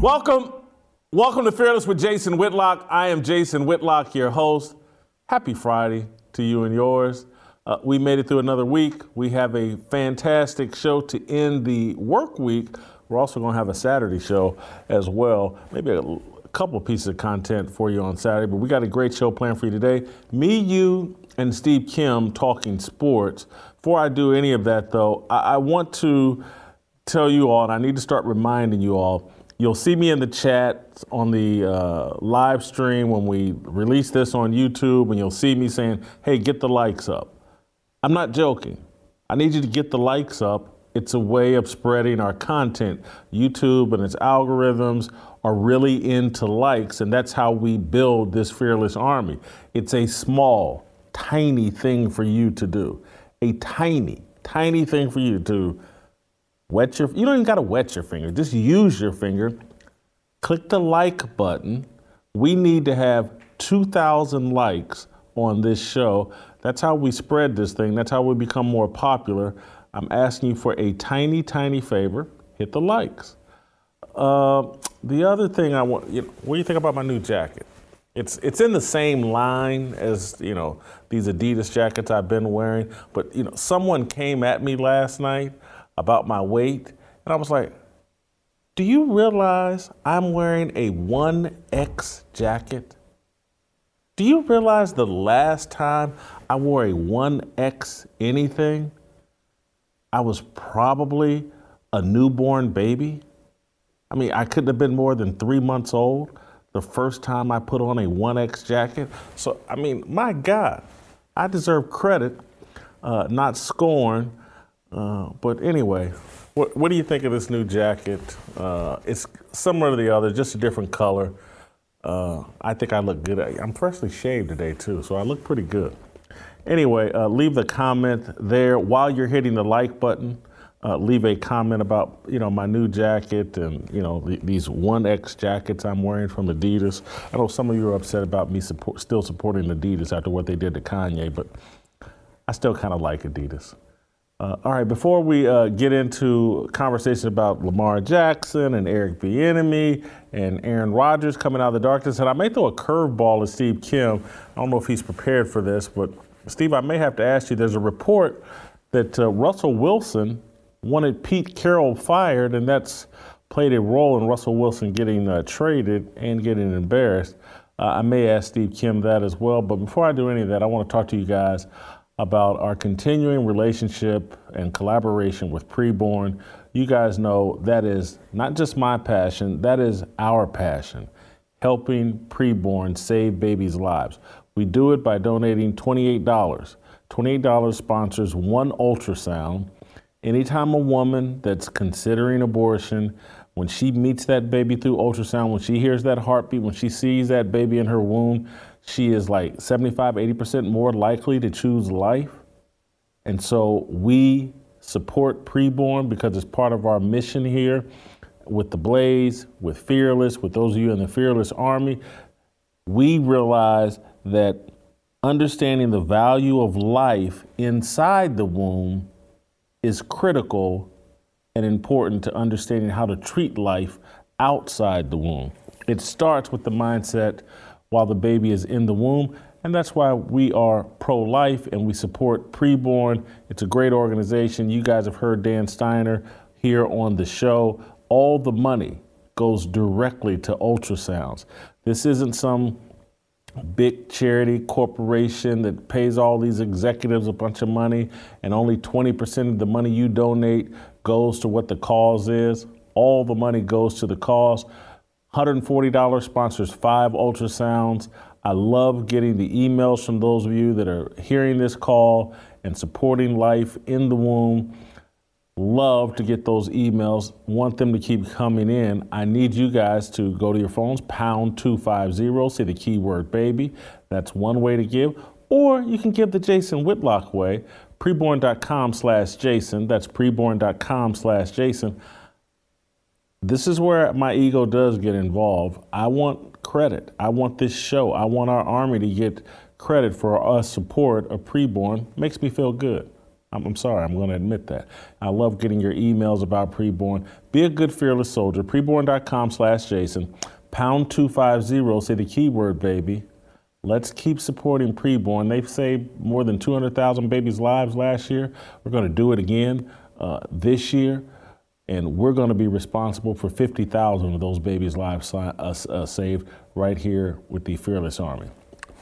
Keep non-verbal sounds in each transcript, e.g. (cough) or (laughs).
Welcome, welcome to Fearless with Jason Whitlock. I am Jason Whitlock, your host. Happy Friday to you and yours. Uh, we made it through another week. We have a fantastic show to end the work week. We're also going to have a Saturday show as well. Maybe a, couple pieces of content for you on Saturday, but we got a great show planned for you today. Me, you, and Steve Kim talking sports. Before I do any of that, though, I, I want to tell you all, and I need to start reminding you all You'll see me in the chat on the uh, live stream when we release this on YouTube, and you'll see me saying, hey, get the likes up. I'm not joking. I need you to get the likes up. It's a way of spreading our content. YouTube and its algorithms are really into likes, and that's how we build this fearless army. It's a small, tiny thing for you to do. A tiny, tiny thing for you to Wet your, you don't even gotta wet your finger, just use your finger. Click the like button. We need to have 2,000 likes on this show. That's how we spread this thing, that's how we become more popular. I'm asking you for a tiny, tiny favor hit the likes. Uh, the other thing I want, you know, what do you think about my new jacket? It's it's in the same line as you know these Adidas jackets I've been wearing, but you know someone came at me last night about my weight. And I was like, do you realize I'm wearing a 1X jacket? Do you realize the last time I wore a 1X anything? I was probably a newborn baby. I mean, I couldn't have been more than three months old the first time I put on a 1X jacket. So, I mean, my God, I deserve credit, uh, not scorn, uh, but anyway, what, what, do you think of this new jacket? Uh, it's similar to the other, just a different color. Uh, I think I look good. I'm freshly shaved today too, so I look pretty good. Anyway, uh, leave the comment there while you're hitting the like button. Uh, leave a comment about you know my new jacket and you know the, these 1X jackets I'm wearing from Adidas. I know some of you are upset about me support, still supporting Adidas after what they did to Kanye, but I still kind of like Adidas. Uh, all right, before we uh, get into conversation about Lamar Jackson and Eric Bieniemy and Aaron Rodgers coming out of the darkness, and I may throw a curveball at Steve Kim. I don't know if he's prepared for this, but Steve, I may have to ask you. There's a report that uh, Russell Wilson wanted Pete Carroll fired, and that's played a role in Russell Wilson getting uh, traded and getting embarrassed. Uh, I may ask Steve Kim that as well, but before I do any of that, I want to talk to you guys about our continuing relationship and collaboration with Preborn. You guys know that is not just my passion, that is our passion, helping Preborn save babies' lives. We do it by donating $28. $28 sponsors one ultrasound. Anytime a woman that's considering abortion, when she meets that baby through ultrasound, when she hears that heartbeat, when she sees that baby in her womb, she is like 75, 80% more likely to choose life. And so we support preborn because it's part of our mission here with the Blaze, with Fearless, with those of you in the Fearless Army. We realize that understanding the value of life inside the womb is critical and important to understanding how to treat life outside the womb. It starts with the mindset while the baby is in the womb. And that's why we are pro life and we support preborn. It's a great organization. You guys have heard Dan Steiner here on the show. All the money goes directly to ultrasounds. This isn't some big charity corporation that pays all these executives a bunch of money and only 20% of the money you donate goes to what the cause is. All the money goes to the cause. $140 sponsors five ultrasounds. I love getting the emails from those of you that are hearing this call and supporting life in the womb. Love to get those emails. Want them to keep coming in. I need you guys to go to your phones, pound 250, say the keyword baby. That's one way to give. Or you can give the Jason Whitlock way, preborn.com slash Jason. That's preborn.com slash Jason this is where my ego does get involved. I want credit. I want this show. I want our army to get credit for our support of preborn. Makes me feel good. I'm, I'm sorry, I'm going to admit that. I love getting your emails about preborn. Be a good, fearless soldier. Preborn.com slash Jason. Pound 250, say the keyword, baby. Let's keep supporting preborn. They've saved more than 200,000 babies' lives last year. We're going to do it again uh, this year, and we're going to be responsible for 50,000 of those babies' lives uh, uh, saved right here with the Fearless Army.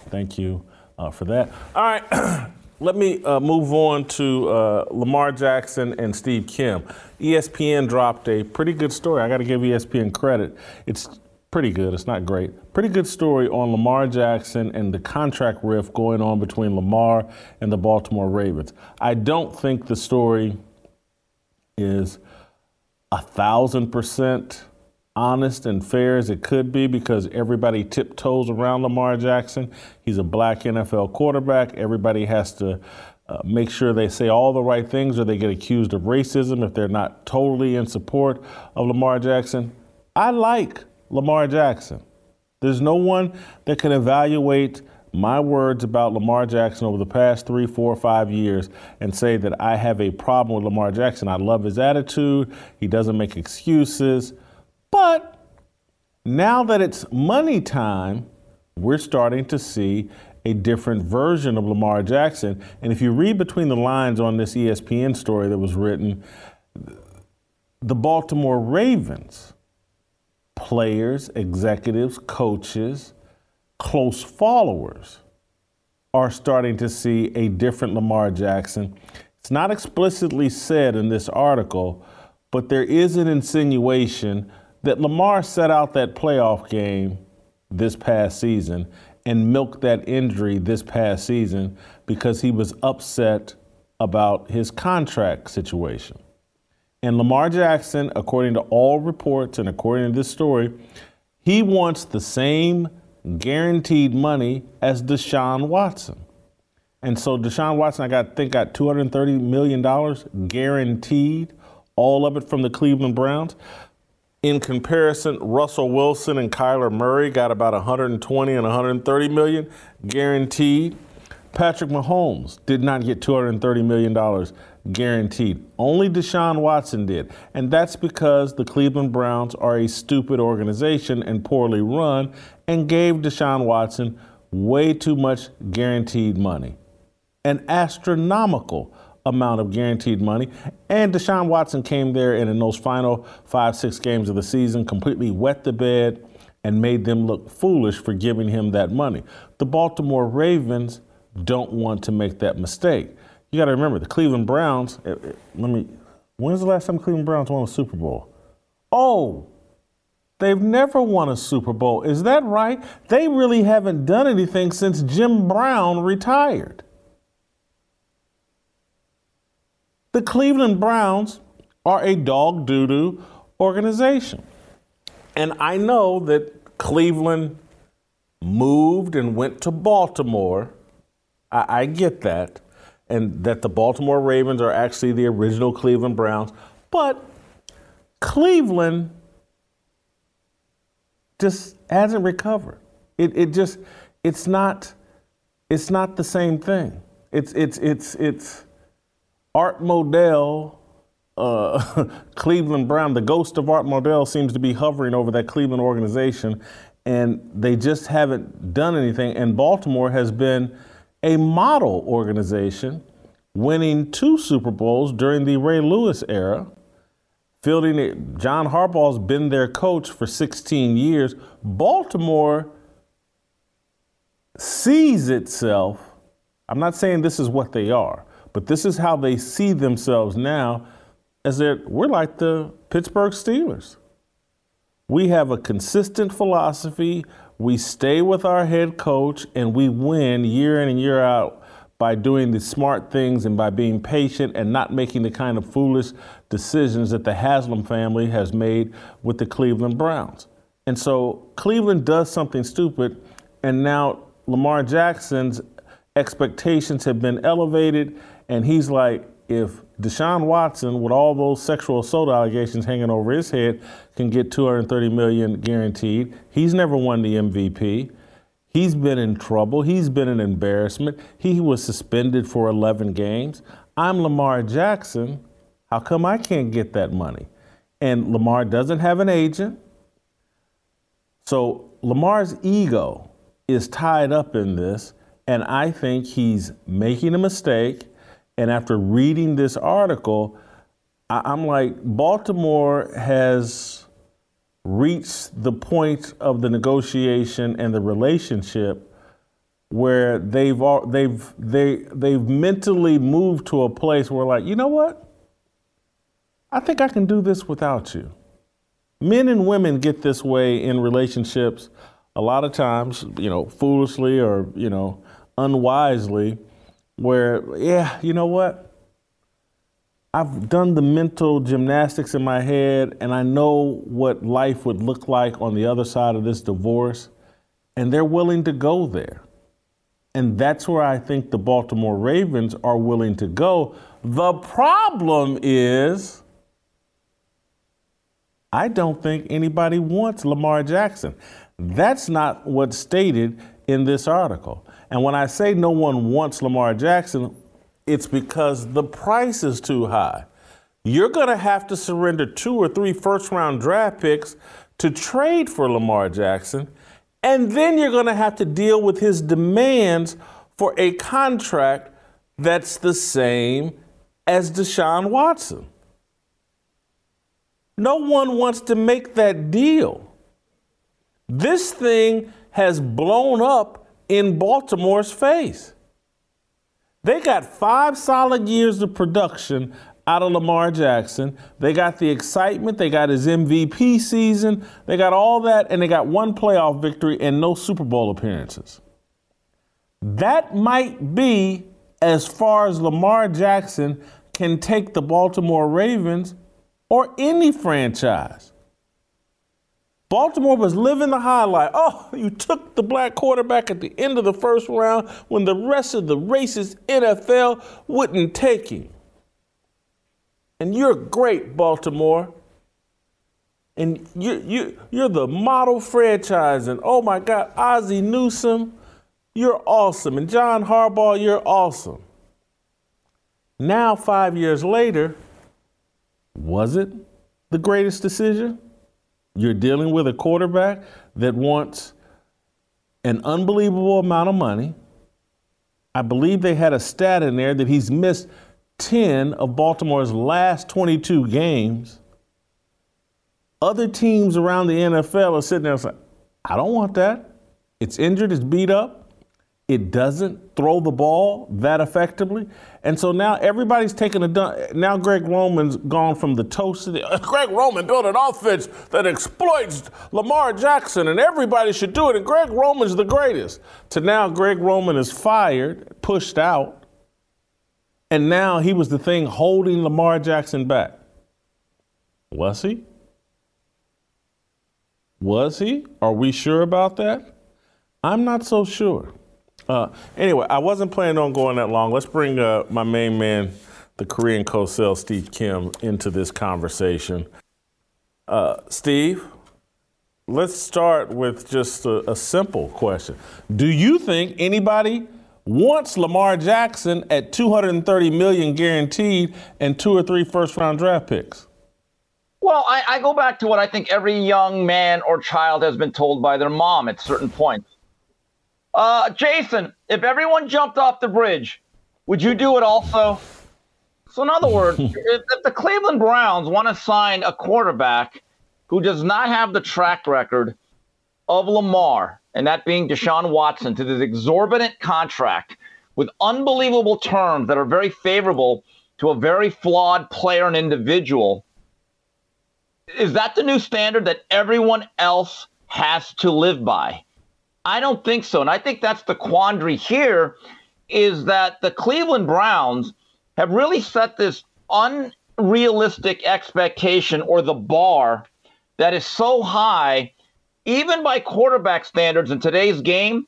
Thank you uh, for that. All right. (clears throat) Let me uh, move on to uh, Lamar Jackson and Steve Kim. ESPN dropped a pretty good story. I got to give ESPN credit. It's pretty good. It's not great. Pretty good story on Lamar Jackson and the contract rift going on between Lamar and the Baltimore Ravens. I don't think the story is a thousand percent honest and fair as it could be because everybody tiptoes around Lamar Jackson. He's a black NFL quarterback. Everybody has to uh, make sure they say all the right things or they get accused of racism if they're not totally in support of Lamar Jackson. I like Lamar Jackson. There's no one that can evaluate my words about Lamar Jackson over the past three, four, five years and say that I have a problem with Lamar Jackson. I love his attitude. He doesn't make excuses. But now that it's money time, we're starting to see a different version of Lamar Jackson. And if you read between the lines on this ESPN story that was written, the Baltimore Ravens, players, executives, coaches, close followers, are starting to see a different Lamar Jackson. It's not explicitly said in this article, but there is an insinuation that Lamar set out that playoff game this past season and milked that injury this past season because he was upset about his contract situation. And Lamar Jackson, according to all reports and according to this story, he wants the same guaranteed money as Deshaun Watson. And so Deshaun Watson, I got think got $230 million guaranteed, all of it from the Cleveland Browns. In comparison, Russell Wilson and Kyler Murray got about 120 and 130 million guaranteed. Patrick Mahomes did not get 230 million dollars guaranteed. Only Deshaun Watson did. And that's because the Cleveland Browns are a stupid organization and poorly run and gave Deshaun Watson way too much guaranteed money. An astronomical amount of guaranteed money. And Deshaun Watson came there and in those final five, six games of the season completely wet the bed and made them look foolish for giving him that money. The Baltimore Ravens don't want to make that mistake. You got to remember the Cleveland Browns. Eh, eh, let me. When's the last time Cleveland Browns won a Super Bowl? Oh, they've never won a Super Bowl. Is that right? They really haven't done anything since Jim Brown retired. The Cleveland Browns are a dog doo doo organization. And I know that Cleveland moved and went to Baltimore. I, I, get that. And that the Baltimore Ravens are actually the original Cleveland Browns. But Cleveland just hasn't recovered. It, it just, it's not, it's not the same thing. It's, it's, it's, it's, Art Modell, uh, (laughs) Cleveland Brown, the ghost of Art Modell seems to be hovering over that Cleveland organization, and they just haven't done anything. And Baltimore has been a model organization, winning two Super Bowls during the Ray Lewis era. Fielding it, John Harbaugh's been their coach for 16 years. Baltimore sees itself. I'm not saying this is what they are, but this is how they see themselves now as that we're like the Pittsburgh Steelers. We have a consistent philosophy. We stay with our head coach and we win year in and year out by doing the smart things and by being patient and not making the kind of foolish decisions that the Haslam family has made with the Cleveland Browns. And so Cleveland does something stupid, and now Lamar Jackson's expectations have been elevated, and he's like, if Deshaun Watson, with all those sexual assault allegations hanging over his head, can get 230 million guaranteed, he's never won the MVP. He's been in trouble. He's been an embarrassment. He was suspended for 11 games. I'm Lamar Jackson. How come I can't get that money? And Lamar doesn't have an agent. So Lamar's ego is tied up in this. And I think he's making a mistake. And after reading this article, I'm like, Baltimore has reached the point of the negotiation and the relationship where they've all, they've they they've mentally moved to a place where like you know what I think I can do this without you. Men and women get this way in relationships a lot of times, you know, foolishly or you know unwisely, where yeah, you know what. I've done the mental gymnastics in my head and I know what life would look like on the other side of this divorce, and they're willing to go there. And that's where I think the Baltimore Ravens are willing to go. The problem is, I don't think anybody wants Lamar Jackson. That's not what's stated in this article. And when I say no one wants Lamar Jackson, it's because the price is too high. You're going to have to surrender two or three first round draft picks to trade for Lamar Jackson. And then you're going to have to deal with his demands for a contract that's the same as Deshaun Watson. No one wants to make that deal. This thing has blown up in Baltimore's face. They got five solid years of production out of Lamar Jackson. They got the excitement, they got his MVP season, they got all that, and they got one playoff victory and no Super Bowl appearances. That might be as far as Lamar Jackson can take the Baltimore Ravens or any franchise. Baltimore was living the highlight. Oh, you took the black quarterback at the end of the first round when the rest of the racist NFL wouldn't take him. And you're great, Baltimore. And you, you, you're the model franchise. And oh my God, Ozzie Newsome, you're awesome. And John Harbaugh, you're awesome. Now, five years later, was it the greatest decision? You're dealing with a quarterback that wants an unbelievable amount of money. I believe they had a stat in there that he's missed 10 of Baltimore's last 22 games, other teams around the NFL are sitting there saying, I don't want that. It's injured, it's beat up. It doesn't throw the ball that effectively. And so now everybody's taking a dun- now Greg Roman's gone from the toast to the (laughs) Greg Roman built an offense that exploits Lamar Jackson and everybody should do it and Greg Roman's the greatest. To now Greg Roman is fired, pushed out and now he was the thing holding Lamar Jackson back. Was he? Was he? Are we sure about that? I'm not so sure. Uh, anyway, I wasn't planning on going that long. Let's bring uh, my main man, the Korean Cosell Steve Kim, into this conversation. Uh, Steve, let's start with just a, a simple question. Do you think anybody wants Lamar Jackson at 230 million guaranteed and two or three first round draft picks? Well, I, I, go back to what I think every young man or child has been told by their mom at certain points. Uh, Jason, if everyone jumped off the bridge, would you do it also? So, in other words, (laughs) if, if the Cleveland Browns want to sign a quarterback who does not have the track record of Lamar, and that being Deshaun Watson, to this exorbitant contract with unbelievable terms that are very favorable to a very flawed player and individual. Is that the new standard that everyone else has to live by? I don't think so. And I think that's the quandary here is that the Cleveland Browns have really set this unrealistic expectation or the bar that is so high even by quarterback standards in today's game,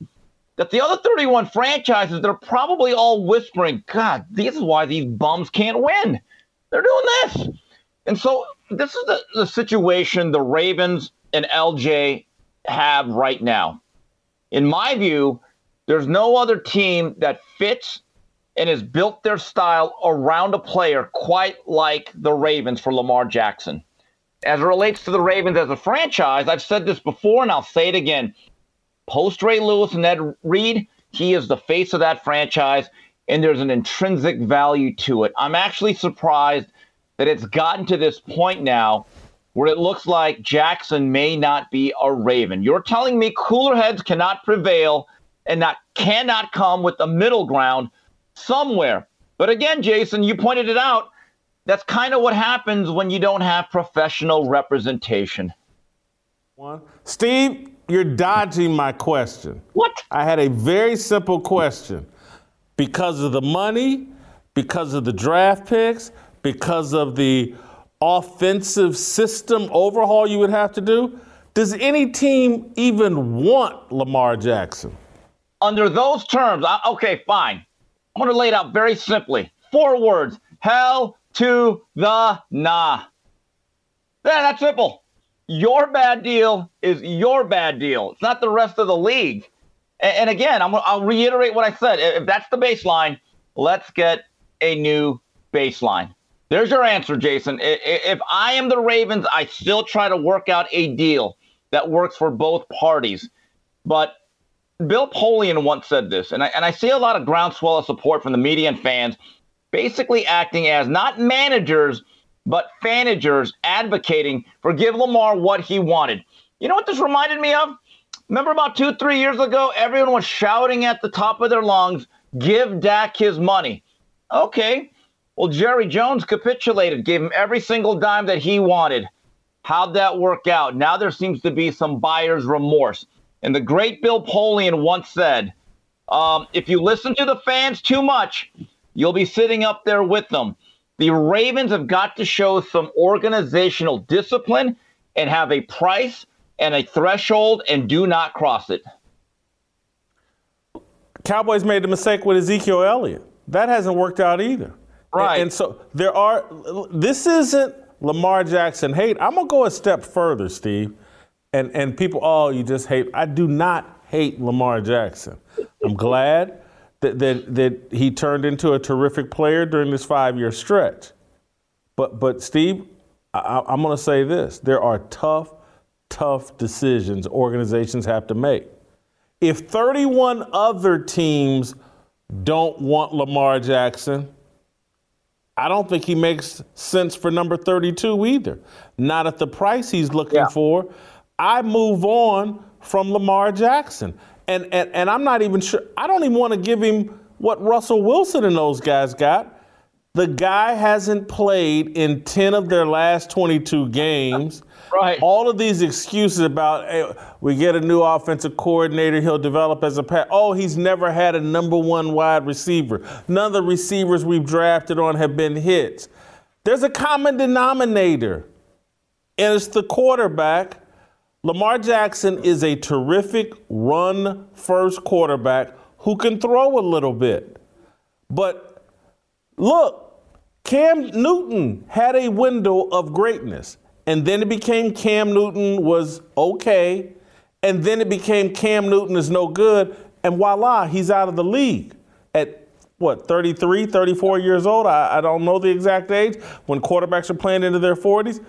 that the other 31 franchises, they're probably all whispering, God, this is why these bums can't win. They're doing this. And so this is the, the situation the Ravens and LJ have right now. In my view, there's no other team that fits and has built their style around a player quite like the Ravens for Lamar Jackson. As it relates to the Ravens as a franchise, I've said this before and I'll say it again. Post Ray Lewis and Ed Reed, he is the face of that franchise, and there's an intrinsic value to it. I'm actually surprised that it's gotten to this point now where it looks like Jackson may not be a Raven. You're telling me cooler heads cannot prevail and that cannot come with the middle ground somewhere. But again, Jason, you pointed it out. That's kind of what happens when you don't have professional representation. One. Steve, you're dodging my question. What? I had a very simple question. Because of the money, because of the draft picks, because of the offensive system overhaul you would have to do, does any team even want Lamar Jackson? Under those terms, I, okay, fine. I'm going to lay it out very simply. Four words hell to the nah. Yeah, that's simple. Your bad deal is your bad deal. It's not the rest of the league. And, and again, I'm, I'll reiterate what I said. If that's the baseline, let's get a new baseline. There's your answer, Jason. If I am the Ravens, I still try to work out a deal that works for both parties. But Bill Polian once said this, and I, and I see a lot of groundswell of support from the media and fans, basically acting as not managers, but fanagers advocating for give Lamar what he wanted. You know what this reminded me of? Remember about two, three years ago, everyone was shouting at the top of their lungs, give Dak his money. Okay. Well, Jerry Jones capitulated, gave him every single dime that he wanted. How'd that work out? Now there seems to be some buyer's remorse. And the great Bill Polian once said, um, if you listen to the fans too much, you'll be sitting up there with them. The Ravens have got to show some organizational discipline and have a price and a threshold and do not cross it. Cowboys made the mistake with Ezekiel Elliott. That hasn't worked out either. Right. And, so there are, this isn't Lamar Jackson hate. I'm going to go a step further, Steve and and people, oh, you just hate. I do not hate Lamar Jackson. I'm glad that that that he turned into a terrific player during this five year stretch. But but Steve, I, I'm going to say this: there are tough, tough decisions organizations have to make. If 31 other teams don't want Lamar Jackson, I don't think he makes sense for number 32 either. Not at the price he's looking yeah. for. I move on from Lamar Jackson. And, and, and I'm not even sure, I don't even want to give him what Russell Wilson and those guys got. The guy hasn't played in 10 of their last 22 games. Right. All of these excuses about hey, we get a new offensive coordinator, he'll develop as a pass. Oh, he's never had a number one wide receiver. None of the receivers we've drafted on have been hits. There's a common denominator, and it's the quarterback Lamar Jackson is a terrific run first quarterback who can throw a little bit. But look, Cam Newton had a window of greatness. And then it became Cam Newton was okay. And then it became Cam Newton is no good. And voila, he's out of the league at what, 33, 34 years old? I, I don't know the exact age when quarterbacks are playing into their 40s.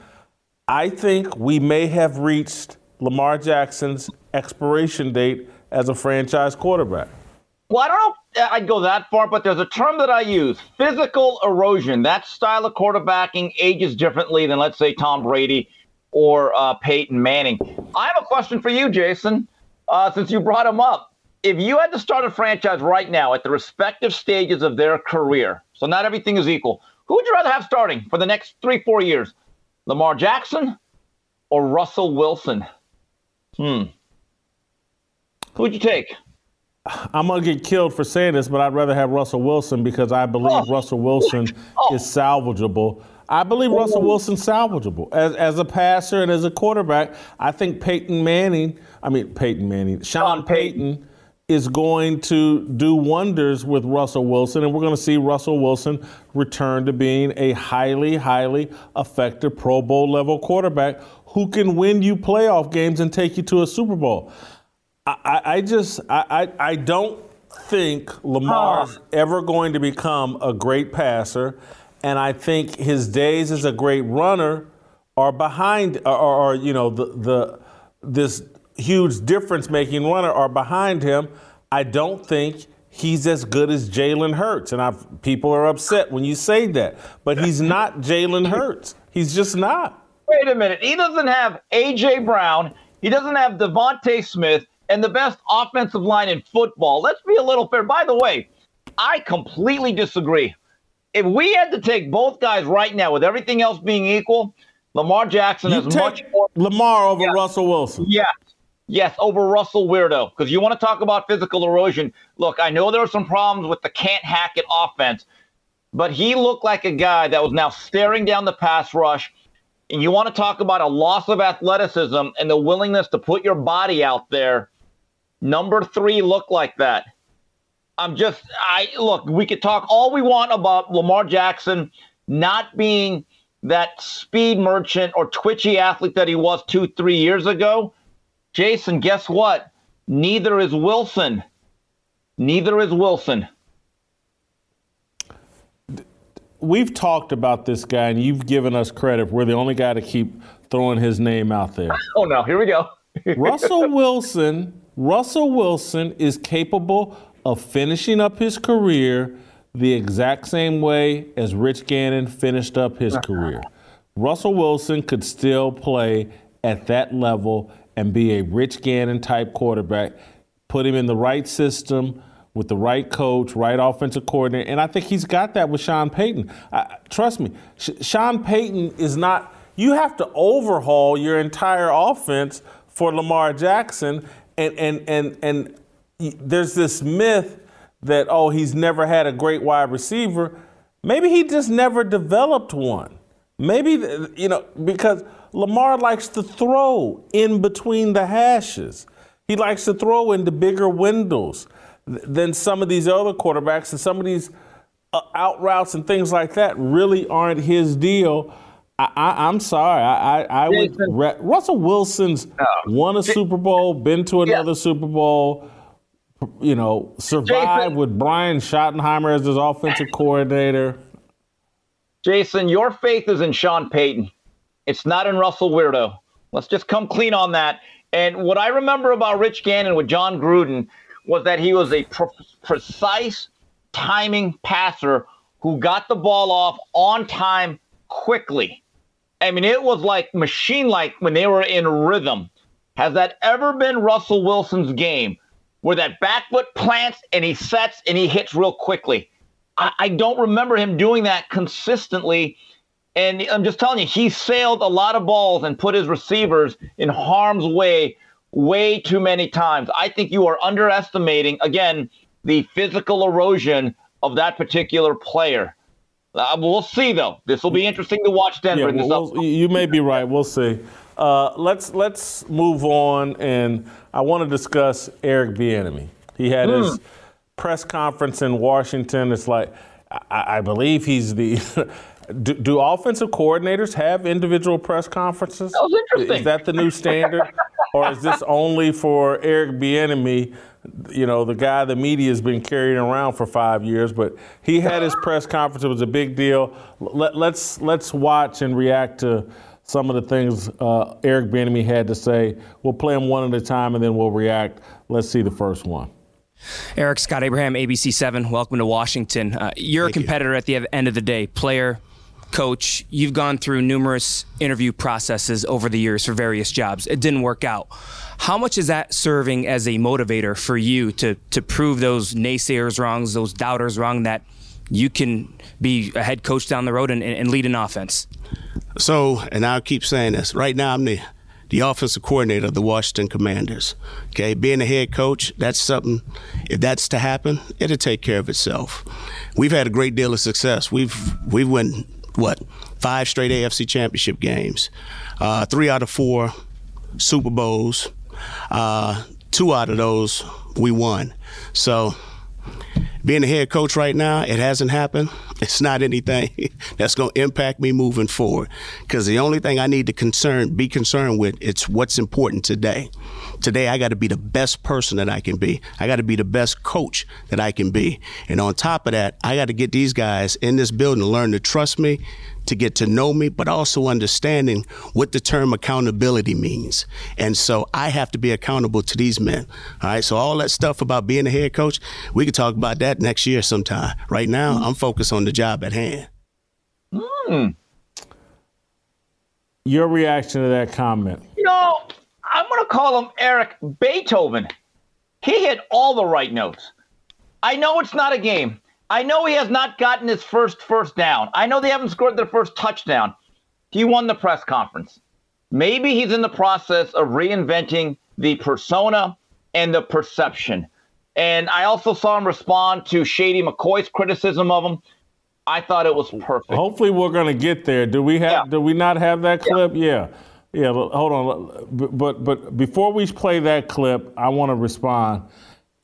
I think we may have reached Lamar Jackson's expiration date as a franchise quarterback? Well, I don't know if I'd go that far, but there's a term that I use physical erosion. That style of quarterbacking ages differently than, let's say, Tom Brady or uh, Peyton Manning. I have a question for you, Jason, uh, since you brought him up. If you had to start a franchise right now at the respective stages of their career, so not everything is equal, who would you rather have starting for the next three, four years? Lamar Jackson or Russell Wilson? Hmm. Who'd you take? I'm gonna get killed for saying this, but I'd rather have Russell Wilson because I believe oh. Russell Wilson oh. is salvageable. I believe Russell oh. Wilson's salvageable as, as a passer and as a quarterback. I think Peyton Manning, I mean Peyton Manning, Sean Payton, Payton is going to do wonders with Russell Wilson, and we're going to see Russell Wilson return to being a highly, highly effective Pro Bowl level quarterback who can win you playoff games and take you to a Super Bowl. I, I, just I, I, I don't think Lamar's oh. ever going to become a great passer, and I think his days as a great runner are behind, or, or you know, the the this huge difference making runner are behind him. I don't think he's as good as Jalen Hurts, and I've, people are upset when you say that, but he's (laughs) not Jalen Hurts. He's just not. Wait a minute. He doesn't have AJ Brown. He doesn't have DeVonta Smith and the best offensive line in football. Let's be a little fair. By the way, I completely disagree. If we had to take both guys right now, with everything else being equal, Lamar Jackson you is much more. Lamar over yeah. Russell Wilson. Yes. Yes, over Russell Weirdo. Because you want to talk about physical erosion. Look, I know there are some problems with the can't hack it offense, but he looked like a guy that was now staring down the pass rush. And you want to talk about a loss of athleticism and the willingness to put your body out there. Number three looked like that. I'm just, I look, we could talk all we want about Lamar Jackson not being that speed merchant or twitchy athlete that he was two, three years ago. Jason, guess what? Neither is Wilson. Neither is Wilson. We've talked about this guy, and you've given us credit. We're the only guy to keep throwing his name out there. (laughs) Oh no, here we go. (laughs) Russell Wilson. Russell Wilson is capable of finishing up his career the exact same way as Rich Gannon finished up his career. Russell Wilson could still play at that level and be a Rich Gannon type quarterback. Put him in the right system with the right coach, right offensive coordinator, and I think he's got that with Sean Payton. trust me, Sh- Sean Payton is not. You have to overhaul your entire offense for Lamar Jackson, and and and and there's this myth that oh he's never had a great wide receiver. Maybe he just never developed one. Maybe you know because Lamar likes to throw in between the hashes. He likes to throw into bigger windows than some of these other quarterbacks, and some of these uh, out routes and things like that really aren't his deal. I, am sorry. I, I, I would. Russell Wilson's won a Super Bowl, been to another yeah. Super Bowl. You know, survived Jason, with Brian Schottenheimer as his offensive coordinator. Jason, your faith is in Sean Payton. It's not in Russell Weirdo. Let's just come clean on that. And what I remember about Rich Gannon with Jon Gruden was that he was a pre- precise timing passer who got the ball off on time quickly. I mean, it was like machine like when they were in rhythm. Has that ever been Russell Wilson's game where that back foot plants and he sets and he hits real quickly? I, I don't remember him doing that consistently and I'm just telling you, he sailed a lot of balls and put his receivers in harm's way way too many times. I think you are underestimating, again, the physical erosion of that particular player. Uh, we'll see, though. This will be interesting to watch Denver. Yeah, we'll, you may be right. We'll see. Uh, let's let's move on, and I want to discuss Eric Bieniemy. He had mm. his press conference in Washington. It's like I, I believe he's the (laughs) Do, do, offensive coordinators have individual press conferences? That was interesting. Is that the new standard, or is this only for Eric Bieniemy? You know, the guy the media has been carrying around for five years, but he had his press conference. It was a big deal. Let, let's let's watch and react to some of the things uh, Eric Bieniemy had to say. We'll play them one at a time, and then we'll react. Let's see the first one. Eric Scott Abraham, ABC Seven. Welcome to Washington. Uh, you're Thank a competitor you. at the end of the day, player, coach, you've gone through numerous interview processes over the years for various jobs. It didn't work out. How much is that serving as a motivator for you to to prove those naysayers wrong, those doubters wrong, that you can be a head coach down the road and, and lead an offense? So, and I'll keep saying this. Right now, I'm the the offensive coordinator of the Washington Commanders. Okay, being a head coach, that's something. If that's to happen, it'll take care of itself. We've had a great deal of success. We've we've went what five straight AFC Championship games, uh, three out of four Super Bowls. Uh, two out of those we won. So being a head coach right now, it hasn't happened. (laughs) It's not anything (laughs) that's going to impact me moving forward. Because the only thing I need to concern, be concerned with, it's what's important today. Today, I got to be the best person that I can be. I got to be the best coach that I can be. And on top of that, I got to get these guys in this building to learn to trust me, to get to know me, but also understanding what the term accountability means. And so I have to be accountable to these men. All right. So all that stuff about being a head coach, we could talk about that next year sometime. Right now, I'm focused on the job at hand. Mm. Your reaction to that comment? You know, I'm going to call him Eric Beethoven. He hit all the right notes. I know it's not a game. I know he has not gotten his first first down. I know they haven't scored their first touchdown. He won the press conference. Maybe he's in the process of reinventing the persona and the perception. And I also saw him respond to Shady McCoy's criticism of him. I thought it was perfect. Hopefully, we're going to get there. Do we have? Yeah. Do we not have that clip? Yeah. yeah. yeah. Hold on. But but before we play that clip, I want to respond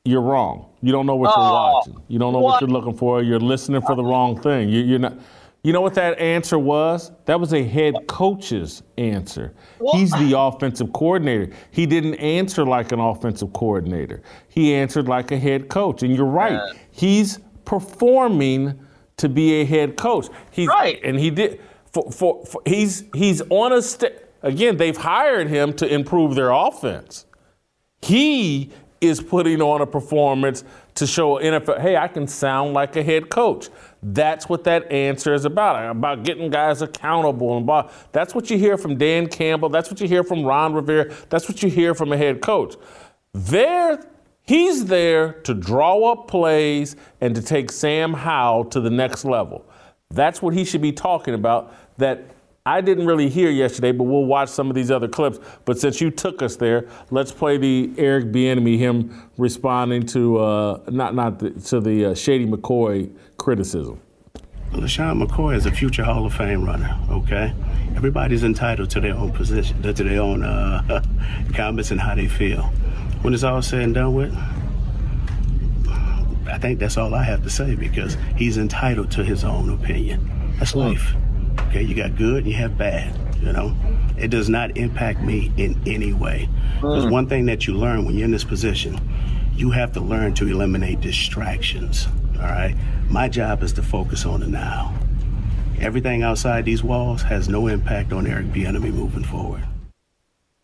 you're wrong. You don't know what you're oh, watching. You don't know what? what? you're looking for. You're listening for the wrong thing. You, are not. You know what that answer was? That was a head coach's answer. What? He's the (laughs) offensive coordinator. He didn't answer like an offensive coordinator. He answered like a head coach. And you're right. He's performing to be a head coach. He's right. And he did. For, for, for he's he's on a st- again. They've hired him to improve their offense. He is putting on a performance to show NFL, hey, I can sound like a head coach. That's what that answer is about. About getting guys accountable and blah. that's what you hear from Dan Campbell. That's what you hear from Ron Rivera. That's what you hear from a head coach. There, he's there to draw up plays and to take Sam Howell to the next level. That's what he should be talking about. That I didn't really hear yesterday, but we'll watch some of these other clips. But since you took us there, let's play the Eric Bieniemy, him responding to uh, not not the, to the uh, Shady McCoy criticism. LeSean McCoy is a future Hall of Fame runner. Okay, everybody's entitled to their own position, to their own uh, (laughs) comments and how they feel. When it's all said and done with, I think that's all I have to say because he's entitled to his own opinion. That's life. Okay, you got good and you have bad. You know, it does not impact me in any way. Because mm. one thing that you learn when you're in this position, you have to learn to eliminate distractions. All right, my job is to focus on the now. Everything outside these walls has no impact on Eric Bieniemy moving forward.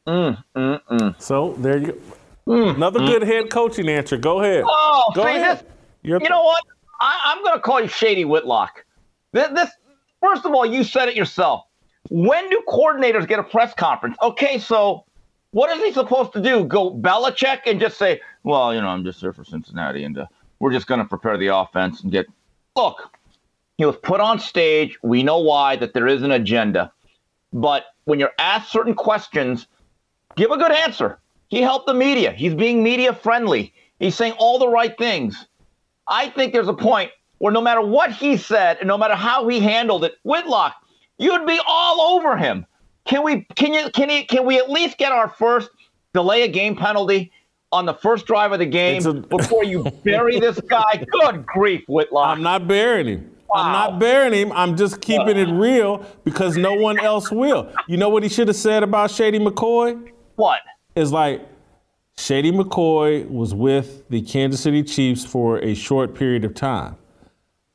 Mm, mm, mm. So there you go. Mm, Another mm. good head coaching answer. Go ahead. Oh, go ahead. This, you know what? I, am going to call you Shady Whitlock. This, this First of all, you said it yourself. When do coordinators get a press conference? Okay, so what is he supposed to do? Go Belichick and just say, well, you know, I'm just here for Cincinnati and uh, we're just going to prepare the offense and get. Look, he was put on stage. We know why, that there is an agenda. But when you're asked certain questions, give a good answer. He helped the media. He's being media friendly. He's saying all the right things. I think there's a point where no matter what he said and no matter how he handled it, Whitlock, you'd be all over him. Can we can you can he can we at least get our first delay a game penalty on the first drive of the game a, (laughs) before you bury this guy? Good grief, Whitlock. I'm not burying him. Wow. I'm not burying him. I'm just keeping it real because no one else will. You know what he should have said about Shady McCoy? What? Is like Shady McCoy was with the Kansas City Chiefs for a short period of time.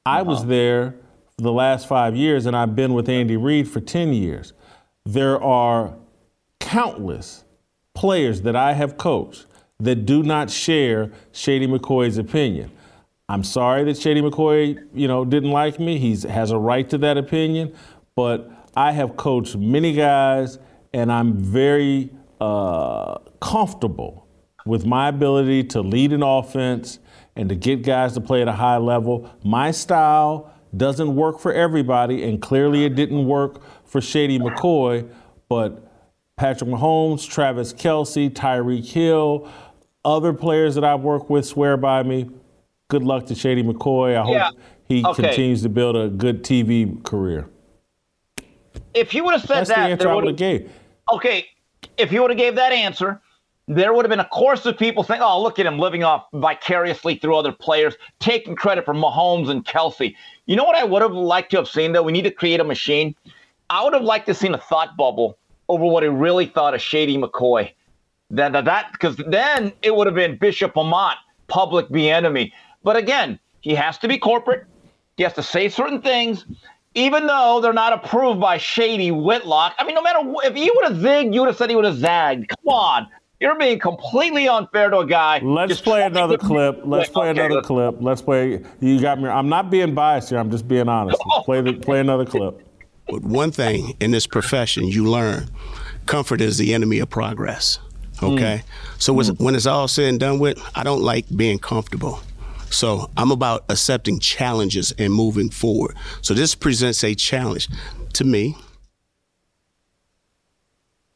I was uh-huh. there for the last five years, and I've been with Andy Reid for 10 years. There are countless players that I have coached that do not share Shady McCoy's opinion. I'm sorry that Shady McCoy, you know, didn't like me. He has a right to that opinion, but I have coached many guys, and I'm very uh, comfortable with my ability to lead an offense and to get guys to play at a high level. My style doesn't work for everybody, and clearly it didn't work for Shady McCoy, but Patrick Mahomes, Travis Kelce, Tyreek Hill, other players that I've worked with swear by me. Good luck to Shady McCoy. I yeah. hope he okay. continues to build a good TV career. If you would have said That's that, the answer I would have gave. Okay, if you would have gave that answer, there would have been a chorus of people saying, oh, look at him living off vicariously through other players, taking credit for Mahomes and Kelce. You know what I would have liked to have seen, though? We need to create a machine. I would have liked to have seen a thought bubble over what he really thought of Shady McCoy. Then that because then it would have been Bishop Amat, public be enemy. But again, he has to be corporate. He has to say certain things, even though they're not approved by Shady Whitlock. I mean, no matter if he would have zigged, you would have said he would have zagged. Come on. You're being completely unfair to a guy. Let's play another clip. Let's play okay, another let's... clip. Let's play. You got me. I'm not being biased here. I'm just being honest. play the, play another clip. But One thing in this profession you learn: comfort is the enemy of progress. Okay, mm. so mm. when it's all said and done with, I don't like being comfortable. So I'm about accepting challenges and moving forward. So this presents a challenge to me.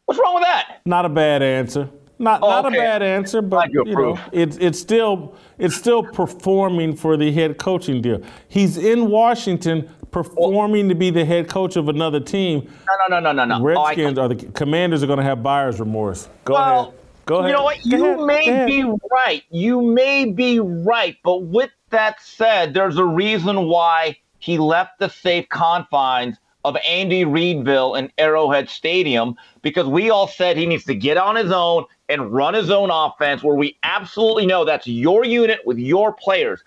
What's wrong with that? Not a bad answer. Not oh, not okay. a bad answer, but you know, it's it's still it's still performing for the head coaching deal. He's in Washington performing to be the head coach of another team. No, no, no, no, no, no. Oh, Redskins oh, are the Commanders are going to have buyer's remorse. Go well, ahead. Go ahead. You know what? You may be right. You may be right, but with that said, there's a reason why he left the safe confines of Andy Reidville and Arrowhead Stadium because we all said he needs to get on his own and run his own offense where we absolutely know that's your unit with your players.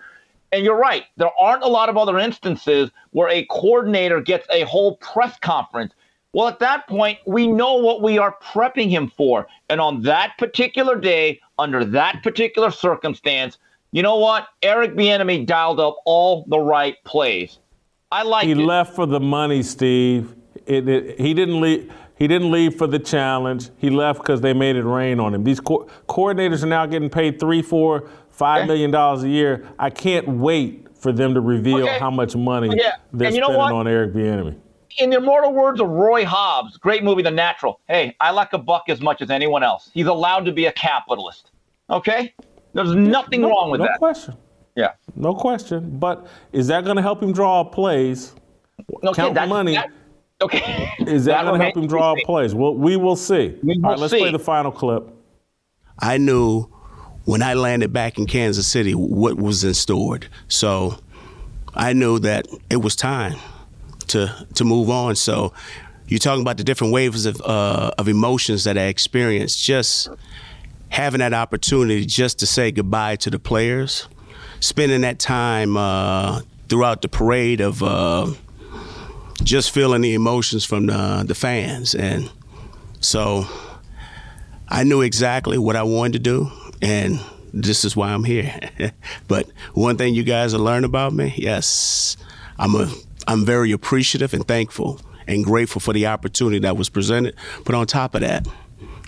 And you're right, there aren't a lot of other instances where a coordinator gets a whole press conference. Well, at that point, we know what we are prepping him for. And on that particular day, under that particular circumstance, you know what? Eric Bieniemy dialed up all the right plays. I like he it. left for the money, Steve. It, it, he didn't leave. He didn't leave for the challenge. He left because they made it rain on him. These co- coordinators are now getting paid three, four, five okay. million dollars a year. I can't wait for them to reveal okay. how much money yeah. they're spending on Eric Bieniemy. In the immortal words of Roy Hobbs, great movie, The Natural. Hey, I like a buck as much as anyone else. He's allowed to be a capitalist. Okay, there's nothing no, wrong with no that. No question. Yeah. No question. But is that going to help him draw plays? Okay, Count money. That, okay. Is that, that going to help him draw plays? Well, we will see. We will All right, let's see. play the final clip. I knew when I landed back in Kansas City what was in store. So I knew that it was time to to move on. So you're talking about the different waves of uh, of emotions that I experienced. Just having that opportunity just to say goodbye to the players spending that time uh, throughout the parade of uh, just feeling the emotions from the, the fans. And so I knew exactly what I wanted to do, and this is why I'm here. (laughs) but one thing you guys have learned about me, yes, I'm a I'm very appreciative and thankful and grateful for the opportunity that was presented. But on top of that,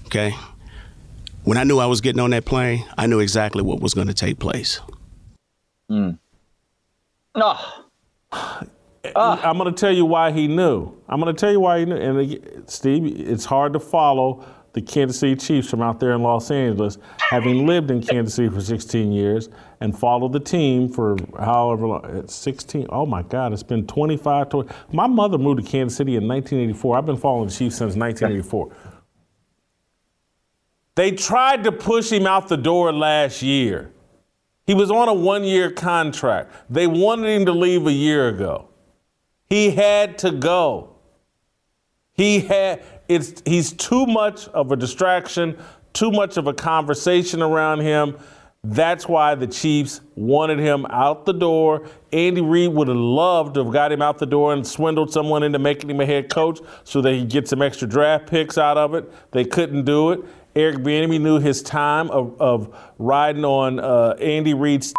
okay, when I knew I was getting on that plane, I knew exactly what was going to take place. Mm. Oh. Ah. I'm going to tell you why he knew. I'm going to tell you why he knew. And uh, Steve, it's hard to follow the Kansas City Chiefs from out there in Los Angeles, having lived in Kansas City for 16 years and followed the team for however long, 16. Oh my God, it's been 25, 20. My mother moved to Kansas City in 1984. I've been following the Chiefs since 1984. They tried to push him out the door last year. He was on a one year contract. They wanted him to leave a year ago. He had to go. He had it's he's too much of a distraction, too much of a conversation around him. That's why the Chiefs wanted him out the door. Andy Reid would have loved to have got him out the door and swindled someone into making him a head coach so that he get some extra draft picks out of it. They couldn't do it. Eric Bieniemy knew his time of, of riding on uh, Andy Reid's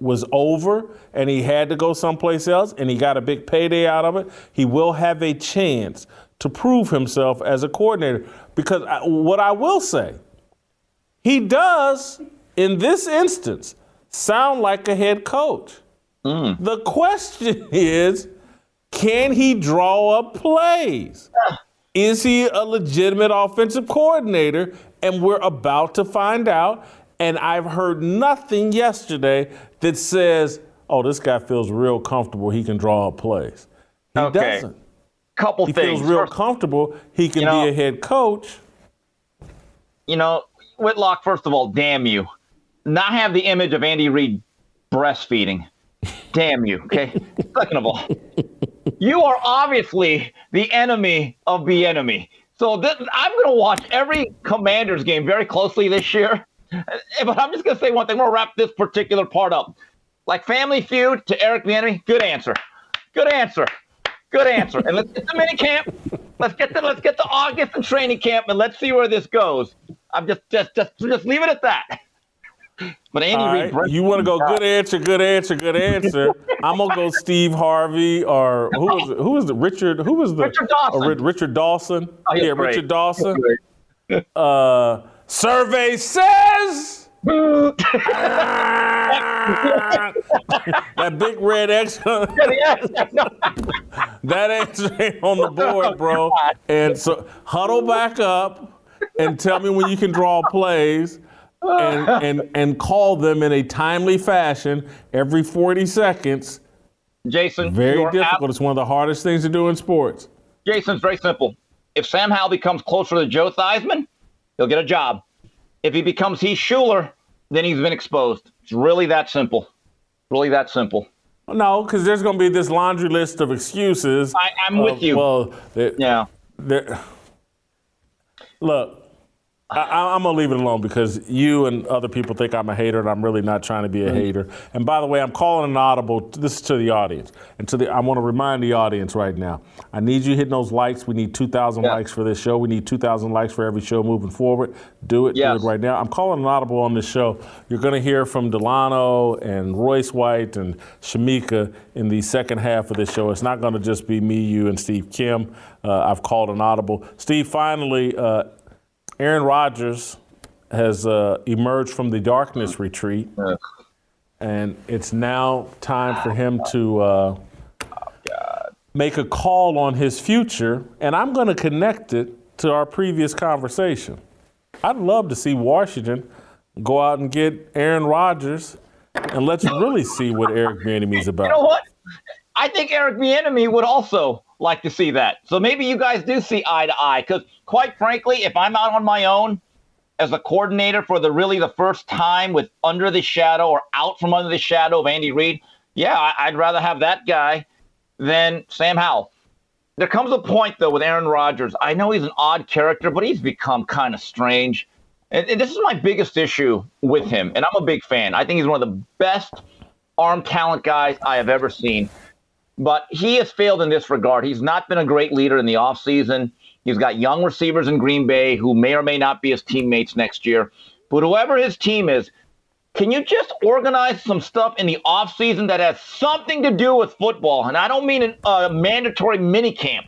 was over and he had to go someplace else and he got a big payday out of it. He will have a chance to prove himself as a coordinator because I, what I will say, he does in this instance sound like a head coach. Mm. The question (laughs) is, can he draw up plays? (sighs) Is he a legitimate offensive coordinator? And we're about to find out. And I've heard nothing yesterday that says, oh, this guy feels real comfortable. He can draw up plays. He okay. doesn't. Couple he things. feels real First, comfortable. He can you know, be a head coach. You know, Whitlock, first of all, damn you. Not have the image of Andy Reid breastfeeding. Damn you. Okay. (laughs) Second of all, you are obviously the enemy of the enemy. So this, I'm going to watch every Commanders game very closely this year. But I'm just going to say one thing. We'll wrap this particular part up. Like Family Feud to Eric Bieniemy, good answer. Good answer. Good answer. And let's get the mini camp. Let's get the let's get the August and training camp, and let's see where this goes. I'm just just just just leave it at that. But Andy Reid, you want to go good answer, good answer, good answer. I'm gonna go Steve Harvey or who was it? Who was the Richard? Who was the Richard Dawson? Richard Dawson. Oh, yeah, great. Richard Dawson. Uh, survey says. (laughs) that big red X. (laughs) that answer ain't on the board, bro. And so huddle back up and tell me when you can draw plays and, and, and call them in a timely fashion every 40 seconds. Jason, Very difficult. ab- it's one of the hardest things to do in sports. Jason's very simple. If Sam Howell becomes closer to Joe Theismann, he'll get a job. If he becomes Heath Shuler, then he's been exposed. It's really that simple. Really that simple. No, because there's going to be this laundry list of excuses. I, I'm with you. Well, there- yeah. there, look, I, I'm gonna leave it alone because you and other people think I'm a hater, and I'm really not trying to be a hater. And by the way, I'm calling an audible. This is to the audience, and to the. I want to remind the audience right now. I need you hitting those likes. We need 2,000 Yeah. likes for this show. We need 2,000 likes for every show moving forward. Do it. Yes. Do it right now. I'm calling an audible on this show. You're gonna hear from Delano and Royce White and Shemeka in the second half of this show. It's not gonna just be me, you, and Steve Kim. Uh, I've called an audible. Steve, finally. Uh, Aaron Rodgers has uh, emerged from the darkness retreat, and it's now time for him to uh, make a call on his future. And I'm going to connect it to our previous conversation. I'd love to see Washington go out and get Aaron Rodgers, and let's really see what Eric Bieniemy's about. You know what? I think Eric Bieniemy would also like to see that. So maybe you guys do see eye to eye. Because quite frankly, if I'm out on my own as a coordinator for the really the first time with under the shadow or out from under the shadow of Andy Reid, yeah, I'd rather have that guy than Sam Howell. There comes a point though with Aaron Rodgers. I know he's an odd character, but he's become kind of strange. And, and this is my biggest issue with him. And I'm a big fan. I think he's one of the best arm talent guys I have ever seen. But he has failed in this regard. He's not been a great leader in the offseason. He's got young receivers in Green Bay who may or may not be his teammates next year. But whoever his team is, can you just organize some stuff in the offseason that has something to do with football? And I don't mean a mandatory mini camp.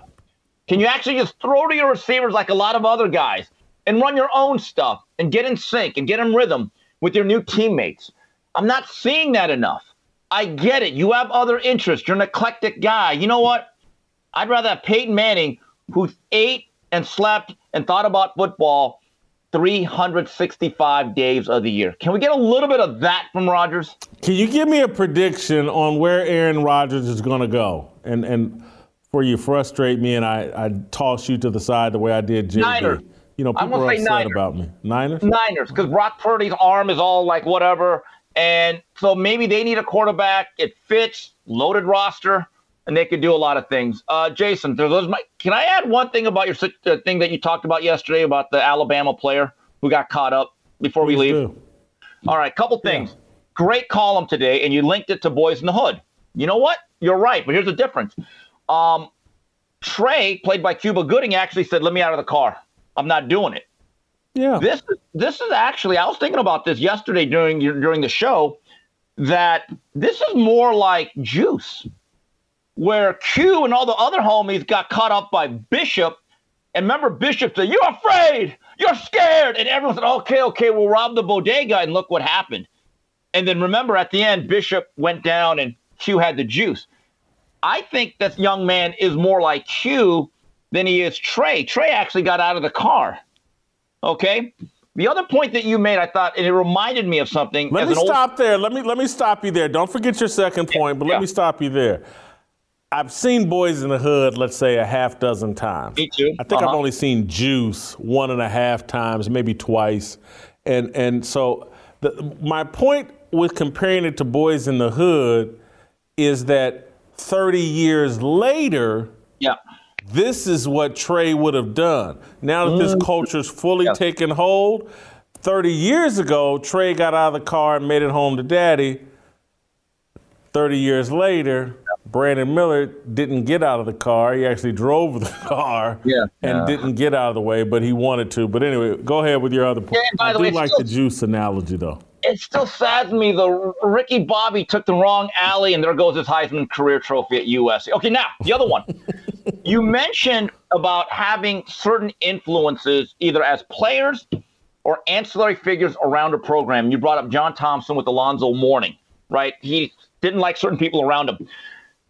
Can you actually just throw to your receivers like a lot of other guys and run your own stuff and get in sync and get in rhythm with your new teammates? I'm not seeing that enough. I get it. You have other interests. You're an eclectic guy. You know what? I'd rather have Peyton Manning, who ate and slept and thought about football 365 days of the year. Can we get a little bit of that from Rodgers? Can you give me a prediction on where Aaron Rodgers is going to go? And and before you frustrate me and I, I toss you to the side the way I did JB. Niners. You know, people are upset Niners. about me. Niners? Niners, because Brock Purdy's arm is all like whatever. And so maybe they need a quarterback. It fits, loaded roster, and they could do a lot of things. Uh, Jason, those my, can I add one thing about your uh, thing that you talked about yesterday about the Alabama player who got caught up before we leave? do. All right, couple things. Great column today, and you linked it to Boyz n the Hood. You know what? You're right, but here's the difference. Um, Trey, played by Cuba Gooding, actually said, "Let me out of the car. I'm not doing it." Yeah. This this is actually I was thinking about this yesterday during during the show that this is more like Juice, where Q and all the other homies got caught up by Bishop, and remember Bishop said, "You're afraid, you're scared," and everyone said, "Okay, okay, we'll rob the bodega," and look what happened. And then remember at the end, Bishop went down and Q had the juice. I think this young man is more like Q than he is Trey. Trey actually got out of the car. Okay. The other point that you made, I thought, and it reminded me of something. Let me an old- stop there. Let me let me stop you there. Don't forget your second point, but yeah. let me stop you there. I've seen Boyz n the Hood, let's say a half dozen times. Me too. I think I've Uh-huh. only seen Juice one and a half times, maybe twice. And and so the, my point with comparing it to Boyz n the Hood is that 30 years later, yeah. This is what Trey would have done. Now that this mm. culture's fully yeah. taken hold, 30 years ago, Trey got out of the car and made it home to daddy. 30 years later, Brandon Miller didn't get out of the car. He actually drove the (laughs) car yeah, and yeah. didn't get out of the way, but he wanted to. But anyway, go ahead with your other point. Yeah, I do way, like still, the juice analogy, though. It still saddens me, though. Ricky Bobby took the wrong alley, and there goes his Heisman career trophy at USC. Okay, now, the other one. (laughs) you mentioned about having certain influences, either as players or ancillary figures around a program. You brought up John Thompson with Alonzo Mourning, right? He didn't like certain people around him.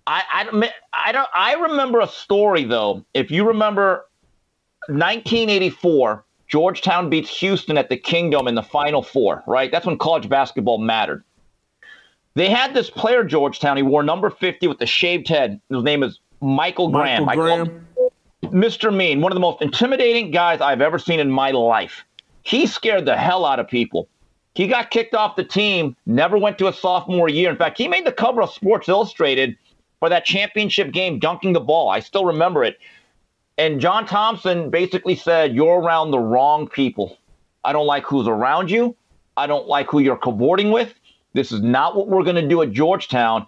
I, I, I don't. I remember a story though. If you remember, 1984, Georgetown beats Houston at the Kingdome in the Final Four. Right, that's when college basketball mattered. They had this player Georgetown. He wore number 50 with the shaved head. His name is Michael Graham. Michael Graham. Mr. Mean, one of the most intimidating guys I've ever seen in my life. He scared the hell out of people. He got kicked off the team, never went to a sophomore year. In fact, he made the cover of Sports Illustrated for that championship game dunking the ball. I still remember it. And John Thompson basically said, You're around the wrong people. I don't like who's around you. I don't like who you're cavorting with. This is not what we're going to do at Georgetown.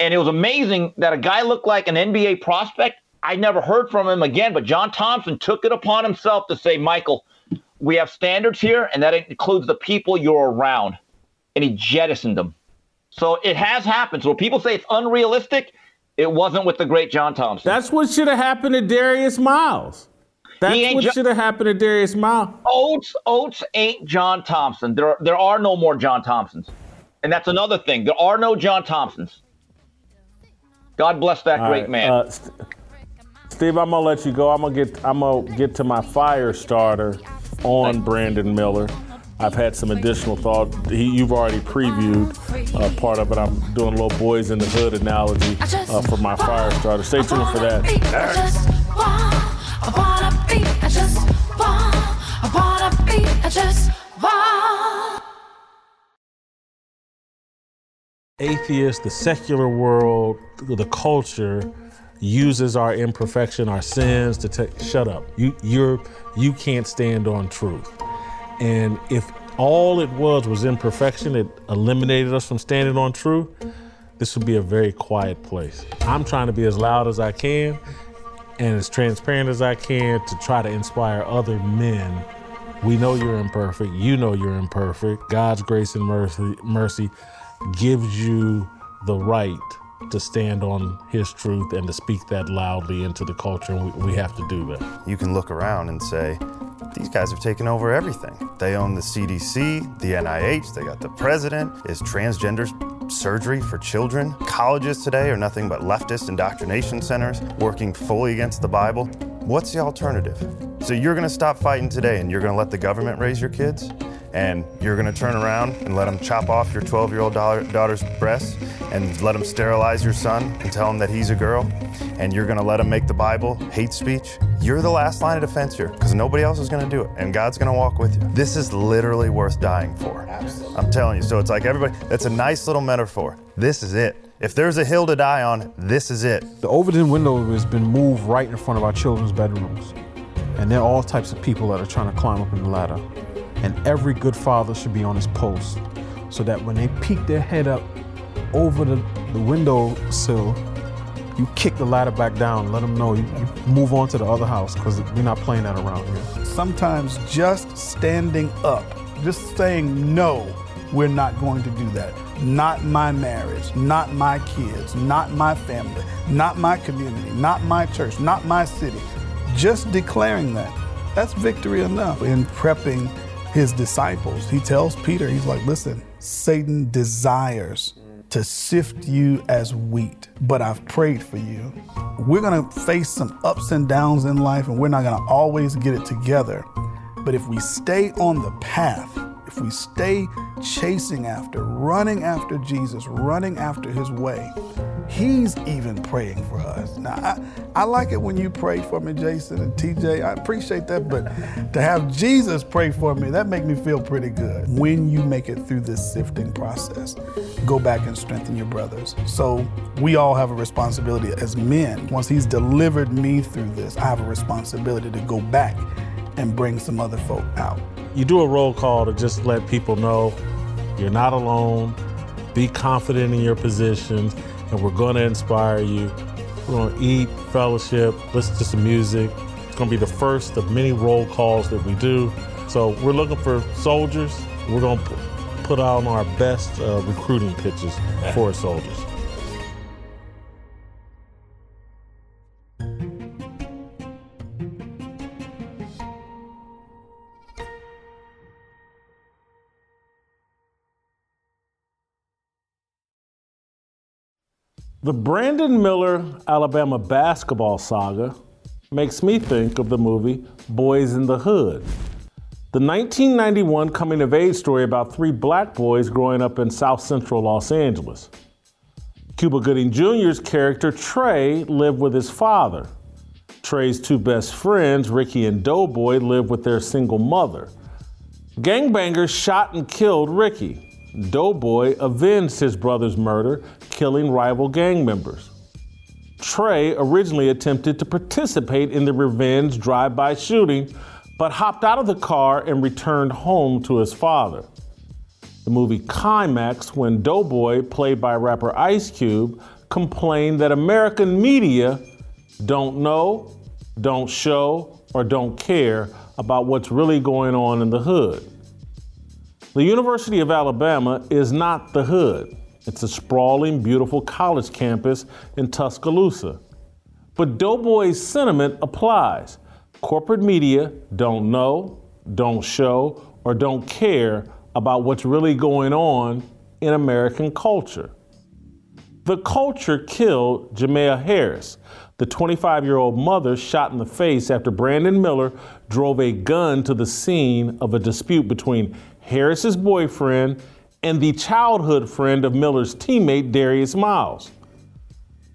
And it was amazing that a guy looked like an NBA prospect. I never heard from him again, but John Thompson took it upon himself to say, Michael, we have standards here, and that includes the people you're around. And he jettisoned them. So it has happened. So when people say it's unrealistic, it wasn't with the great John Thompson. That's what should have happened to Darius Miles. That's what jo- should have happened to Darius Miles. Oats, Oats ain't John Thompson. There, there are no more John Thompsons, and that's another thing. There are no John Thompsons. God bless that All great right. man. Uh, St- Steve, I'm gonna let you go. I'm gonna get, I'm gonna get to my fire starter on Brandon Miller. I've had some additional thought. He, you've already previewed uh, part of it. I'm doing a little Boyz n the Hood analogy uh, for my fire starter. Stay tuned for that. Atheists, the secular world, the culture uses our imperfection, our sins to take. Shut up. You you're you can't stand on truth. And if all it was was imperfection, it eliminated us from standing on truth, this would be a very quiet place. I'm trying to be as loud as I can and as transparent as I can to try to inspire other men. We know you're imperfect. You know you're imperfect. God's grace and mercy, mercy gives you the right to stand on his truth and to speak that loudly into the culture. We, we have to do that. You can look around and say, these guys have taken over everything. They own the CDC, the NIH, they got the president. Is transgender surgery for children? Colleges today are nothing but leftist indoctrination centers working fully against the Bible. What's the alternative? So you're going to stop fighting today and you're going to let the government raise your kids? And you're going to turn around and let them chop off your 12 year old daughter's breasts and let them sterilize your son and tell him that he's a girl, and you're going to let them make the Bible hate speech, you're the last line of defense here because nobody else is going to do it, and God's going to walk with you. This is literally worth dying for. Absolutely. I'm telling you. So it's like everybody, that's a nice little metaphor. This is it. If there's a hill to die on, this is it. The Overton window has been moved right in front of our children's bedrooms. And there are all types of people that are trying to climb up in the ladder. And every good father should be on his post so that when they peek their head up over the, the window sill, you kick the ladder back down, let them know you, you move on to the other house because we're not playing that around here. Sometimes just standing up, just saying no, we're not going to do that. Not my marriage, not my kids, not my family, not my community, not my church, not my city. Just declaring that, that's victory enough in prepping his disciples. He tells Peter, he's like, listen, Satan desires to sift you as wheat, but I've prayed for you. We're gonna face some ups and downs in life, and we're not gonna always get it together. But if we stay on the path, if we stay chasing after, running after Jesus, running after his way, he's even praying for us. Now, I, I like it when you pray for me, Jason and TJ. I appreciate that, but to have Jesus pray for me, that makes me feel pretty good. When you make it through this sifting process, go back and strengthen your brothers. So we all have a responsibility as men. Once he's delivered me through this, I have a responsibility to go back and bring some other folk out. You do a roll call to just let people know you're not alone, be confident in your positions, and we're going to inspire you. We're going to eat, fellowship, listen to some music. It's going to be the first of many roll calls that we do. So we're looking for soldiers. We're going to put on our best uh, recruiting pitches for soldiers. The Brandon Miller Alabama basketball saga makes me think of the movie Boyz n the Hood. The 1991 coming of age story about three black boys growing up in South Central Los Angeles. Cuba Gooding Jr.'s character, Trey, lived with his father. Trey's two best friends, Ricky and Doughboy, lived with their single mother. Gangbangers shot and killed Ricky. Doughboy avenged his brother's murder, killing rival gang members. Trey originally attempted to participate in the revenge drive by shooting, but hopped out of the car and returned home to his father. The movie climaxed when Doughboy, played by rapper Ice Cube, complained that American media don't know, don't show, or don't care about what's really going on in the hood. The University of Alabama is not the hood. It's a sprawling, beautiful college campus in Tuscaloosa. But Doughboy's sentiment applies. Corporate media don't know, don't show, or don't care about what's really going on in American culture. The culture killed Jamea Harris, the 25 year old mother shot in the face after Brandon Miller drove a gun to the scene of a dispute between Harris's boyfriend, and the childhood friend of Miller's teammate, Darius Miles.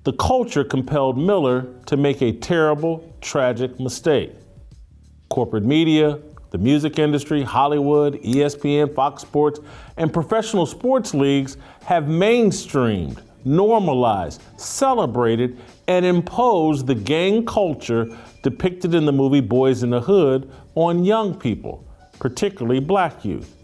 The culture compelled Miller to make a terrible, tragic mistake. Corporate media, the music industry, Hollywood, ESPN, Fox Sports, and professional sports leagues have mainstreamed, normalized, celebrated, and imposed the gang culture depicted in the movie Boyz n the Hood on young people, particularly black youth.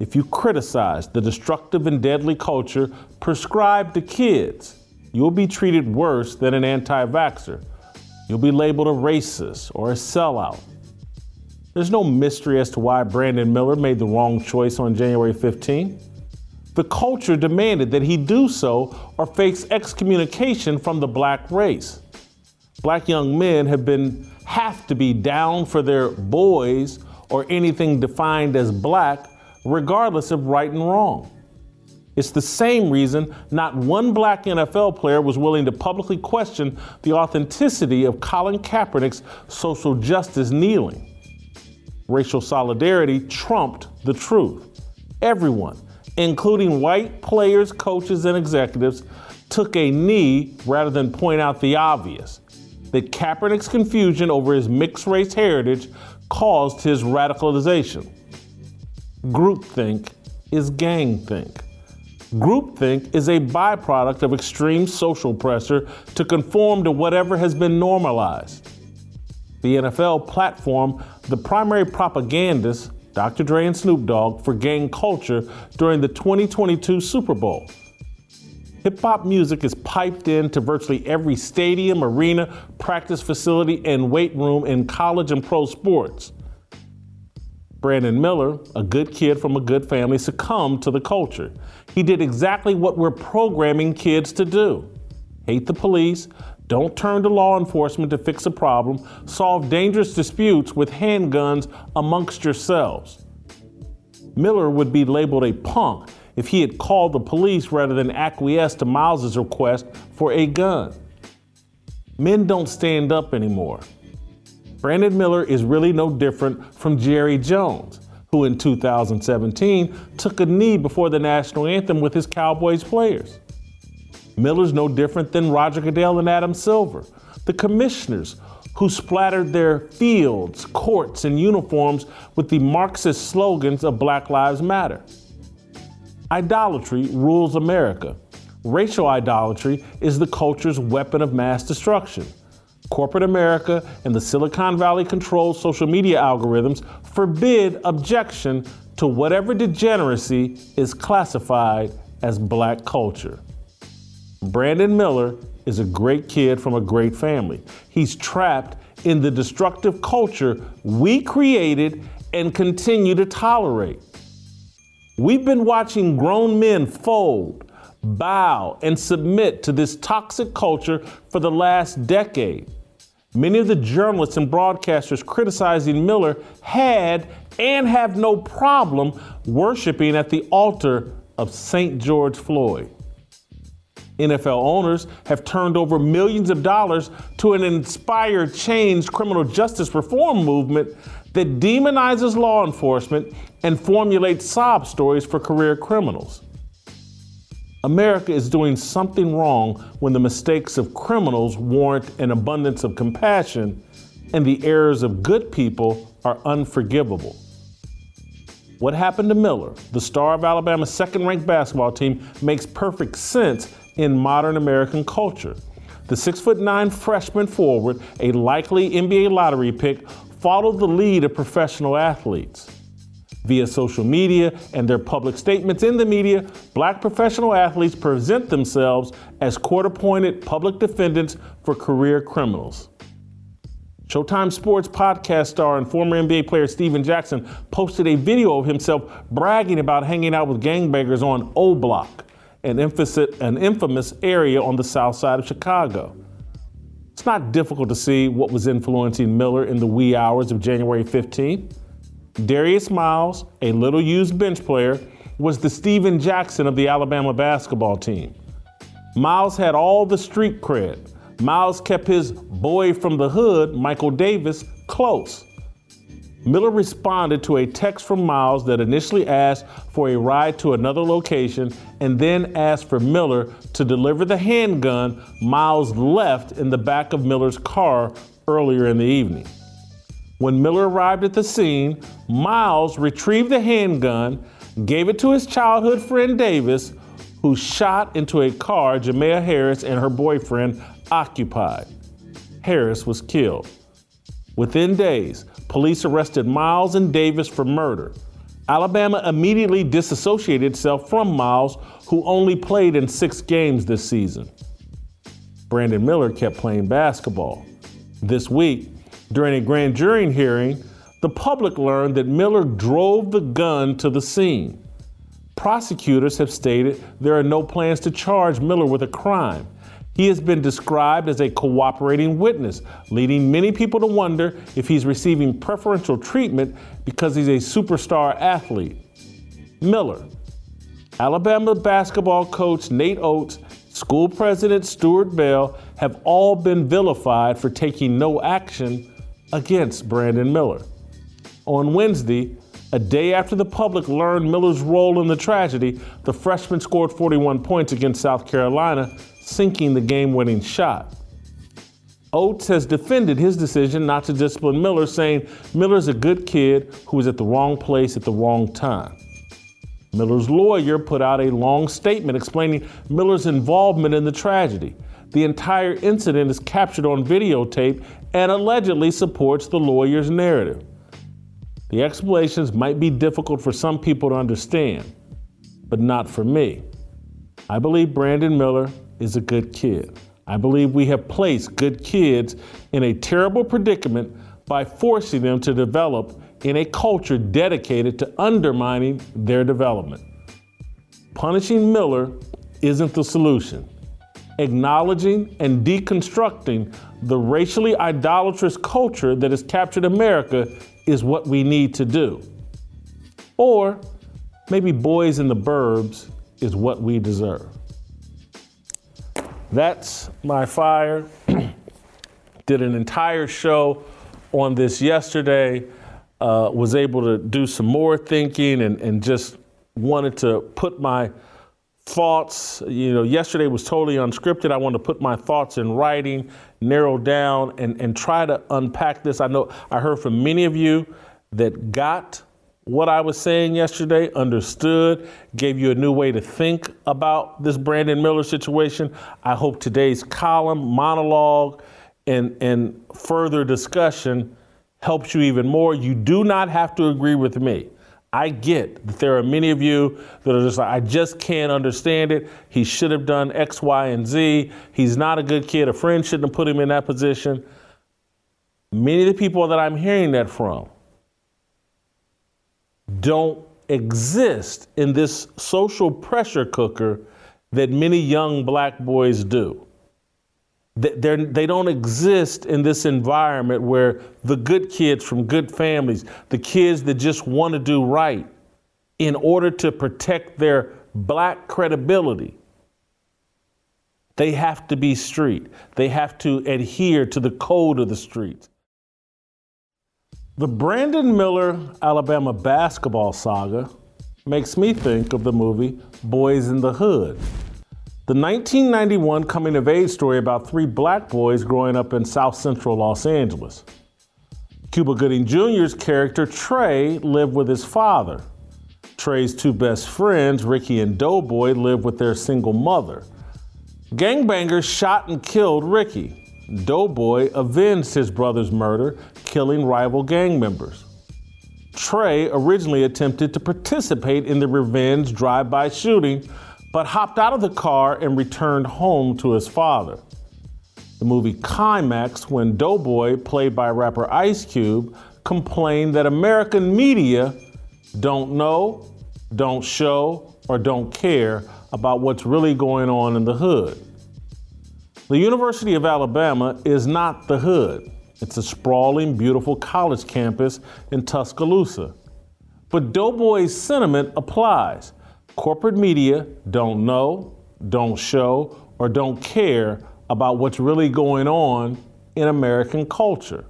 If you criticize the destructive and deadly culture prescribed to kids, you'll be treated worse than an anti vaxxer. You'll be labeled a racist or a sellout. There's no mystery as to why Brandon Miller made the wrong choice on January 15. The culture demanded that he do so or face excommunication from the black race. Black young men have been have to be down for their boys or anything defined as black regardless of right and wrong. It's the same reason not one black NFL player was willing to publicly question the authenticity of Colin Kaepernick's social justice kneeling. Racial solidarity trumped the truth. Everyone, including white players, coaches, and executives, took a knee rather than point out the obvious that Kaepernick's confusion over his mixed race heritage caused his radicalization. Groupthink is gangthink. Groupthink is a byproduct of extreme social pressure to conform to whatever has been normalized. The NFL platform the primary propagandist, Dr. Dre and Snoop Dogg, for gang culture during the 2022 Super Bowl. Hip hop music is piped into virtually every stadium, arena, practice facility, and weight room in college and pro sports. Brandon Miller, a good kid from a good family, succumbed to the culture. He did exactly what we're programming kids to do hate the police, don't turn to law enforcement to fix a problem, solve dangerous disputes with handguns amongst yourselves. Miller would be labeled a punk if he had called the police rather than acquiesced to Miles's request for a gun. Men don't stand up anymore. Brandon Miller is really no different from Jerry Jones, who in 2017 took a knee before the national anthem with his Cowboys players. Miller's no different than Roger Goodell and Adam Silver, the commissioners who splattered their fields, courts, and uniforms with the Marxist slogans of Black Lives Matter. Idolatry rules America. Racial idolatry is the culture's weapon of mass destruction. Corporate America and the Silicon Valley controlled social media algorithms forbid objection to whatever degeneracy is classified as black culture. Brandon Miller is a great kid from a great family. He's trapped in the destructive culture we created and continue to tolerate. We've been watching grown men fold, bow, and submit to this toxic culture for the last decade. Many of the journalists and broadcasters criticizing Miller had and have no problem worshiping at the altar of St. George Floyd. NFL owners have turned over millions of dollars to an inspired change criminal justice reform movement that demonizes law enforcement and formulates sob stories for career criminals. America is doing something wrong when the mistakes of criminals warrant an abundance of compassion and the errors of good people are unforgivable. What happened to Miller, the star of Alabama's second ranked basketball team, makes perfect sense in modern American culture. The six foot nine freshman forward, a likely NBA lottery pick, followed the lead of professional athletes. Via social media and their public statements in the media, black professional athletes present themselves as court appointed public defendants for career criminals. Showtime Sports podcast star and former NBA player Stephen Jackson posted a video of himself bragging about hanging out with gangbangers on O Block an, an infamous area on the south side of Chicago. It's not difficult to see what was influencing Miller in the wee hours of January 15. Darius Miles, a little used bench player, was the Stephen Jackson of the Alabama basketball team. Miles had all the street cred. Miles kept his boy from the hood, Michael Davis, close. Miller responded to a text from Miles that initially asked for a ride to another location and then asked for Miller to deliver the handgun Miles left in the back of Miller's car earlier in the evening. When Miller arrived at the scene, Miles retrieved the handgun, gave it to his childhood friend Davis, who shot into a car Jamea Harris and her boyfriend occupied. Harris was killed. Within days, police arrested Miles and Davis for murder. Alabama immediately disassociated itself from Miles, who only played in six games this season. Brandon Miller kept playing basketball. This week, during a grand jury hearing, the public learned that Miller drove the gun to the scene. Prosecutors have stated there are no plans to charge Miller with a crime. He has been described as a cooperating witness, leading many people to wonder if he's receiving preferential treatment because he's a superstar athlete. Miller, Alabama basketball coach Nate Oats, school president Stuart Bell have all been vilified for taking no action against Brandon Miller. On Wednesday, a day after the public learned Miller's role in the tragedy, the freshman scored 41 points against South Carolina sinking the game winning shot. Oats has defended his decision not to discipline Miller, saying Miller's a good kid who was at the wrong place at the wrong time. Miller's lawyer put out a long statement explaining Miller's involvement in the tragedy. The entire incident is captured on videotape and allegedly supports the lawyer's narrative. The explanations might be difficult for some people to understand, but not for me. I believe Brandon Miller is a good kid. I believe we have placed good kids in a terrible predicament by forcing them to develop in a culture dedicated to undermining their development. Punishing Miller isn't the solution. Acknowledging and deconstructing the racially idolatrous culture that has captured America is what we need to do. Or maybe Boyz n the Burbs is what we deserve. That's my fire. (clears throat) Did an entire show on this yesterday. Uh, was able to do some more thinking and, and just wanted to put my thoughts. You know, yesterday was totally unscripted. I want to put my thoughts in writing, narrow down, and, and try to unpack this. I know I heard from many of you that got what I was saying yesterday, understood, gave you a new way to think about this Brandon Miller situation. I hope today's column, monologue, and, and further discussion helps you even more. You do not have to agree with me. I get that there are many of you that are just like, I just can't understand it. He should have done X, Y, and Z. He's not a good kid. A friend shouldn't have put him in that position. Many of the people that I'm hearing that from don't exist in this social pressure cooker that many young black boys do. They're, they don't exist in this environment where the good kids from good families, the kids that just want to do right, in order to protect their black credibility, they have to be street. They have to adhere to the code of the streets. The Brandon Miller Alabama basketball saga makes me think of the movie Boyz n the Hood. The 1991 coming of age story about three black boys growing up in South Central Los Angeles. Cuba Gooding Jr.'s character, Trey, lived with his father. Trey's two best friends, Ricky and Doughboy, lived with their single mother. Gangbangers shot and killed Ricky. Doughboy avenged his brother's murder, killing rival gang members. Trey originally attempted to participate in the revenge drive by shooting, but hopped out of the car and returned home to his father. The movie climaxed when Doughboy, played by rapper Ice Cube, complained that American media don't know, don't show, or don't care about what's really going on in the hood. The University of Alabama is not the hood. It's a sprawling, beautiful college campus in Tuscaloosa. But Doughboy's sentiment applies. Corporate media don't know, don't show, or don't care about what's really going on in American culture.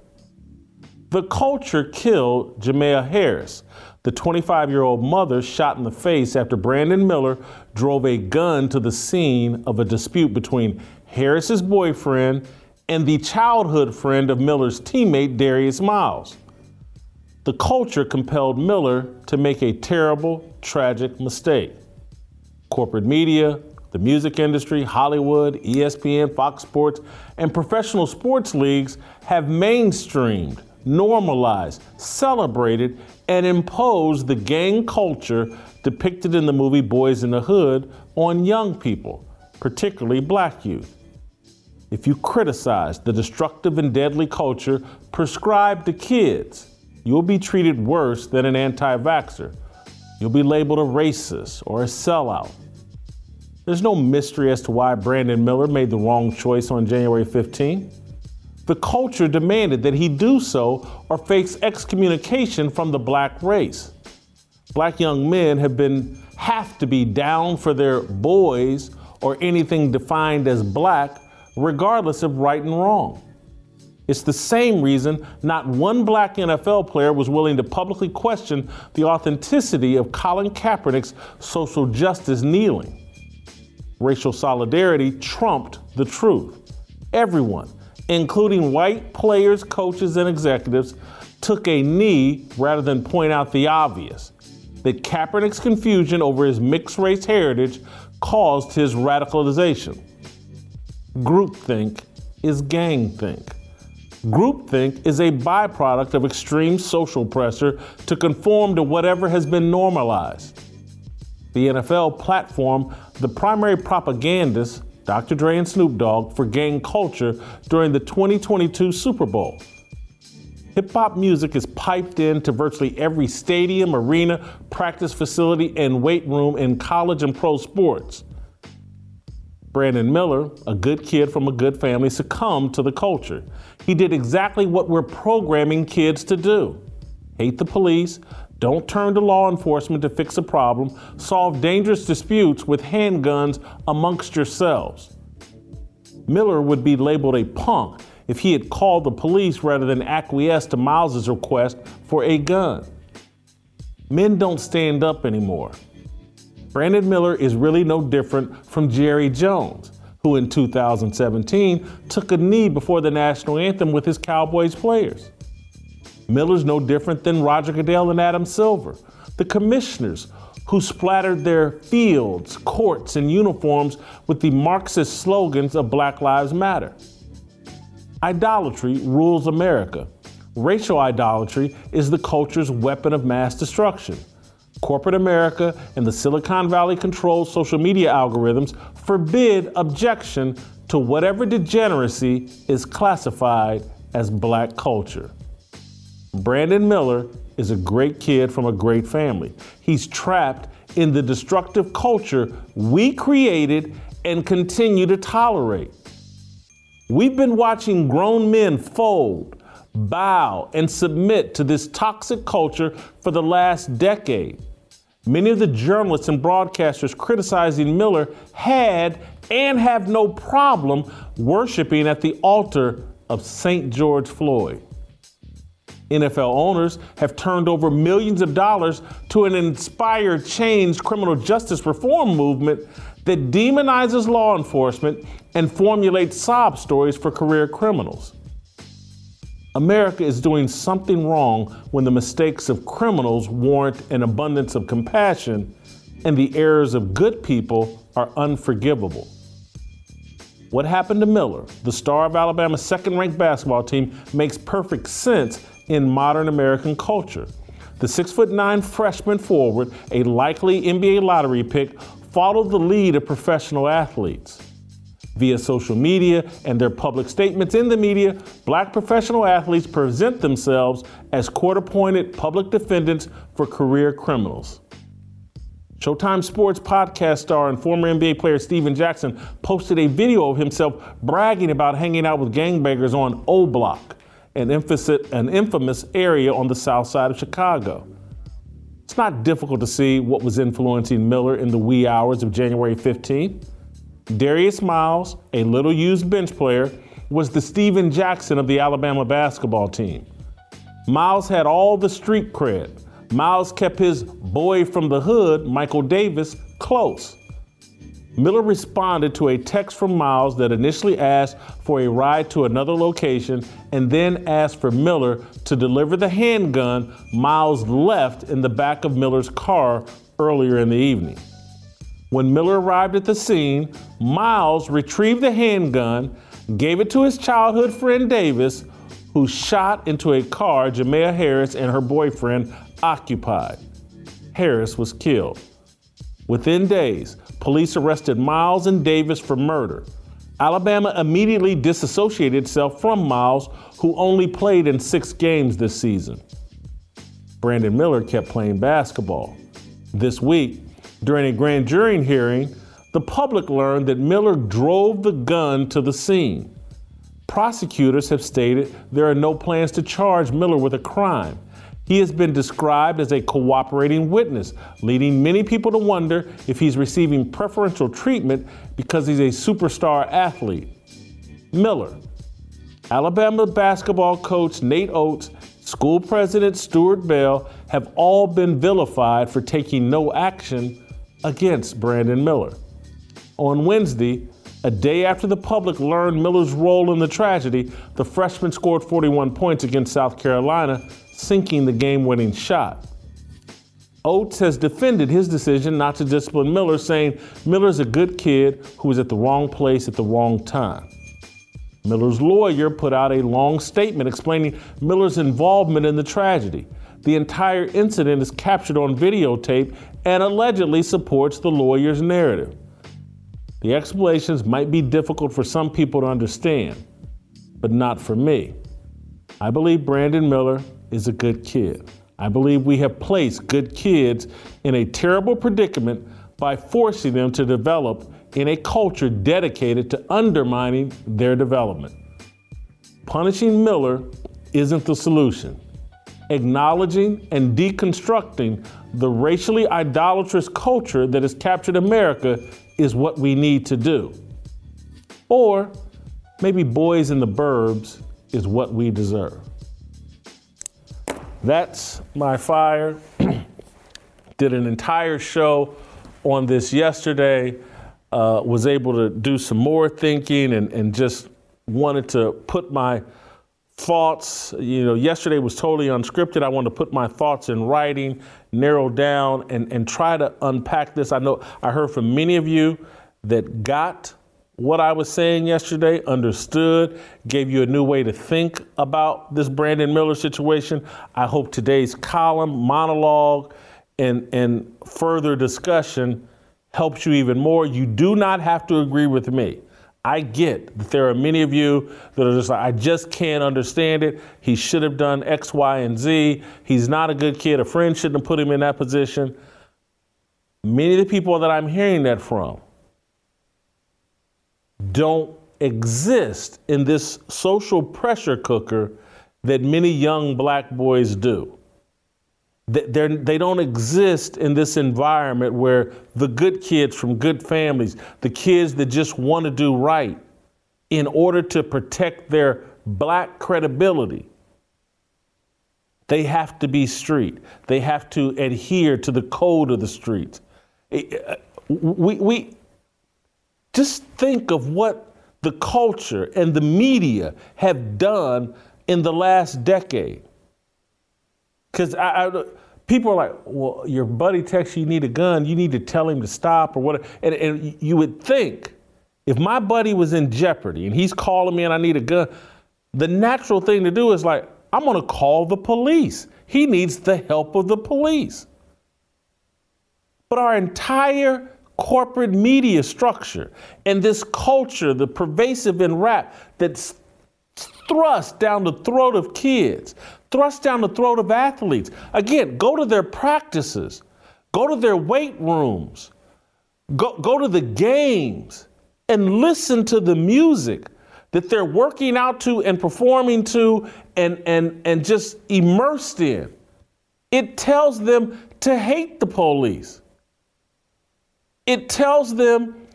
The culture killed Jamea Harris, the 25 year old mother shot in the face after Brandon Miller drove a gun to the scene of a dispute between Harris's boyfriend, and the childhood friend of Miller's teammate, Darius Miles. The culture compelled Miller to make a terrible, tragic mistake. Corporate media, the music industry, Hollywood, ESPN, Fox Sports, and professional sports leagues have mainstreamed, normalized, celebrated, and imposed the gang culture depicted in the movie Boyz n the Hood on young people, particularly black youth. If you criticize the destructive and deadly culture prescribed to kids, you'll be treated worse than an anti vaxxer. You'll be labeled a racist or a sellout. There's no mystery as to why Brandon Miller made the wrong choice on January 15. The culture demanded that he do so or face excommunication from the black race. Black young men have been have to be down for their boys or anything defined as black regardless of right and wrong. It's the same reason not one black NFL player was willing to publicly question the authenticity of Colin Kaepernick's social justice kneeling. Racial solidarity trumped the truth. Everyone, including white players, coaches, and executives, took a knee rather than point out the obvious that Kaepernick's confusion over his mixed race heritage caused his radicalization. Groupthink is gangthink. Groupthink is a byproduct of extreme social pressure to conform to whatever has been normalized. The NFL platform the primary propagandists, Dr. Dre and Snoop Dogg, for gang culture during the 2022 Super Bowl. Hip hop music is piped into virtually every stadium, arena, practice facility, and weight room in college and pro sports. Brandon Miller, a good kid from a good family, succumbed to the culture. He did exactly what we're programming kids to do hate the police, don't turn to law enforcement to fix a problem, solve dangerous disputes with handguns amongst yourselves. Miller would be labeled a punk if he had called the police rather than acquiesced to Miles's request for a gun. Men don't stand up anymore. Brandon Miller is really no different from Jerry Jones, who in 2017 took a knee before the national anthem with his Cowboys players. Miller's no different than Roger Goodell and Adam Silver, the commissioners who splattered their fields, courts, and uniforms with the Marxist slogans of Black Lives Matter. Idolatry rules America. Racial idolatry is the culture's weapon of mass destruction. Corporate America and the Silicon Valley controlled social media algorithms forbid objection to whatever degeneracy is classified as black culture. Brandon Miller is a great kid from a great family. He's trapped in the destructive culture we created and continue to tolerate. We've been watching grown men fold, bow, and submit to this toxic culture for the last decade. Many of the journalists and broadcasters criticizing Miller had and have no problem worshiping at the altar of St. George Floyd. NFL owners have turned over millions of dollars to an inspired change criminal justice reform movement that demonizes law enforcement and formulates sob stories for career criminals. America is doing something wrong when the mistakes of criminals warrant an abundance of compassion and the errors of good people are unforgivable. What happened to Miller, the star of Alabama's second ranked basketball team, makes perfect sense in modern American culture. The six foot nine freshman forward, a likely NBA lottery pick, followed the lead of professional athletes. Via social media and their public statements in the media, black professional athletes present themselves as court appointed public defendants for career criminals. Showtime Sports podcast star and former NBA player Stephen Jackson posted a video of himself bragging about hanging out with gangbangers on O Block an, an infamous area on the south side of Chicago. It's not difficult to see what was influencing Miller in the wee hours of January 15. Darius Miles, a little used bench player, was the Stephen Jackson of the Alabama basketball team. Miles had all the street cred. Miles kept his boy from the hood, Michael Davis, close. Miller responded to a text from Miles that initially asked for a ride to another location and then asked for Miller to deliver the handgun Miles left in the back of Miller's car earlier in the evening. When Miller arrived at the scene, Miles retrieved the handgun, gave it to his childhood friend Davis, who shot into a car Jamea Harris and her boyfriend occupied. Harris was killed. Within days, police arrested Miles and Davis for murder. Alabama immediately disassociated itself from Miles, who only played in six games this season. Brandon Miller kept playing basketball. This week, during a grand jury hearing, the public learned that Miller drove the gun to the scene. Prosecutors have stated there are no plans to charge Miller with a crime. He has been described as a cooperating witness, leading many people to wonder if he's receiving preferential treatment because he's a superstar athlete. Miller, Alabama basketball coach Nate Oats, school president Stuart Bell have all been vilified for taking no action against Brandon Miller. On Wednesday, a day after the public learned Miller's role in the tragedy, the freshman scored 41 points against South Carolina sinking the game winning shot. Oats has defended his decision not to discipline Miller, saying Miller's a good kid who was at the wrong place at the wrong time. Miller's lawyer put out a long statement explaining Miller's involvement in the tragedy. The entire incident is captured on videotape and allegedly supports the lawyer's narrative. The explanations might be difficult for some people to understand, but not for me. I believe Brandon Miller is a good kid. I believe we have placed good kids in a terrible predicament by forcing them to develop in a culture dedicated to undermining their development. Punishing Miller isn't the solution. Acknowledging and deconstructing the racially idolatrous culture that has captured America is what we need to do. Or maybe Boyz n the Burbs is what we deserve. That's my fire. (clears throat) Did an entire show on this yesterday, uh, was able to do some more thinking and, and just wanted to put my thoughts, you know, yesterday was totally unscripted. I wanted to put my thoughts in writing, narrow down, and, and try to unpack this. I know I heard from many of you that got what I was saying yesterday, understood, gave you a new way to think about this Brandon Miller situation. I hope today's column, monologue, and, and further discussion helps you even more. You do not have to agree with me. I get that there are many of you that are just like, I just can't understand it. He should have done X, Y, and Z. He's not a good kid. A friend shouldn't have put him in that position. Many of the people that I'm hearing that from don't exist in this social pressure cooker that many young black boys do. They're, they don't exist in this environment where the good kids from good families, the kids that just want to do right, in order to protect their black credibility, they have to be street. They have to adhere to the code of the streets. Uh, we, we just think of what the culture and the media have done in the last decade. Because I, I, people are like, well, your buddy texts you, need a gun, you need to tell him to stop or whatever. And, and you would think if my buddy was in jeopardy and he's calling me and I need a gun, the natural thing to do is like, I'm going to call the police. He needs the help of the police. But our entire corporate media structure and this culture, the pervasive in rap that's thrust down the throat of kids, thrust down the throat of athletes. Again, go to their practices, go to their weight rooms, go, go to the games, and listen to the music that they're working out to and performing to and, and, and just immersed in. It tells them to hate the police. It tells them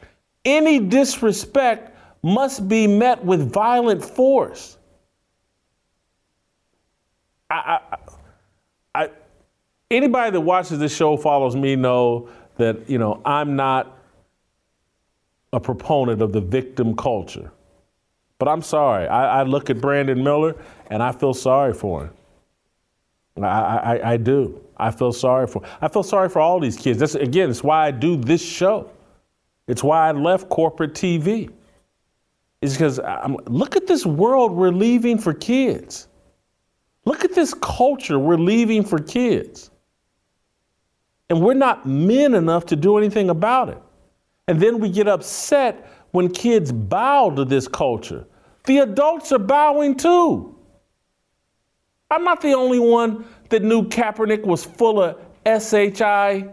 any disrespect must be met with violent force. I, I, anybody that watches this show follows me know that you know I'm not a proponent of the victim culture. But I'm sorry. I, I look at Brandon Miller and I feel sorry for him. I, I, I do. I feel sorry for. I feel sorry for all these kids. That's again. It's why I do this show. It's why I left corporate TV. It's because I'm, look at this world we're leaving for kids. Look at this culture we're leaving for kids. And we're not men enough to do anything about it. And then we get upset when kids bow to this culture. The adults are bowing too. I'm not the only one that knew Kaepernick was full of SHI.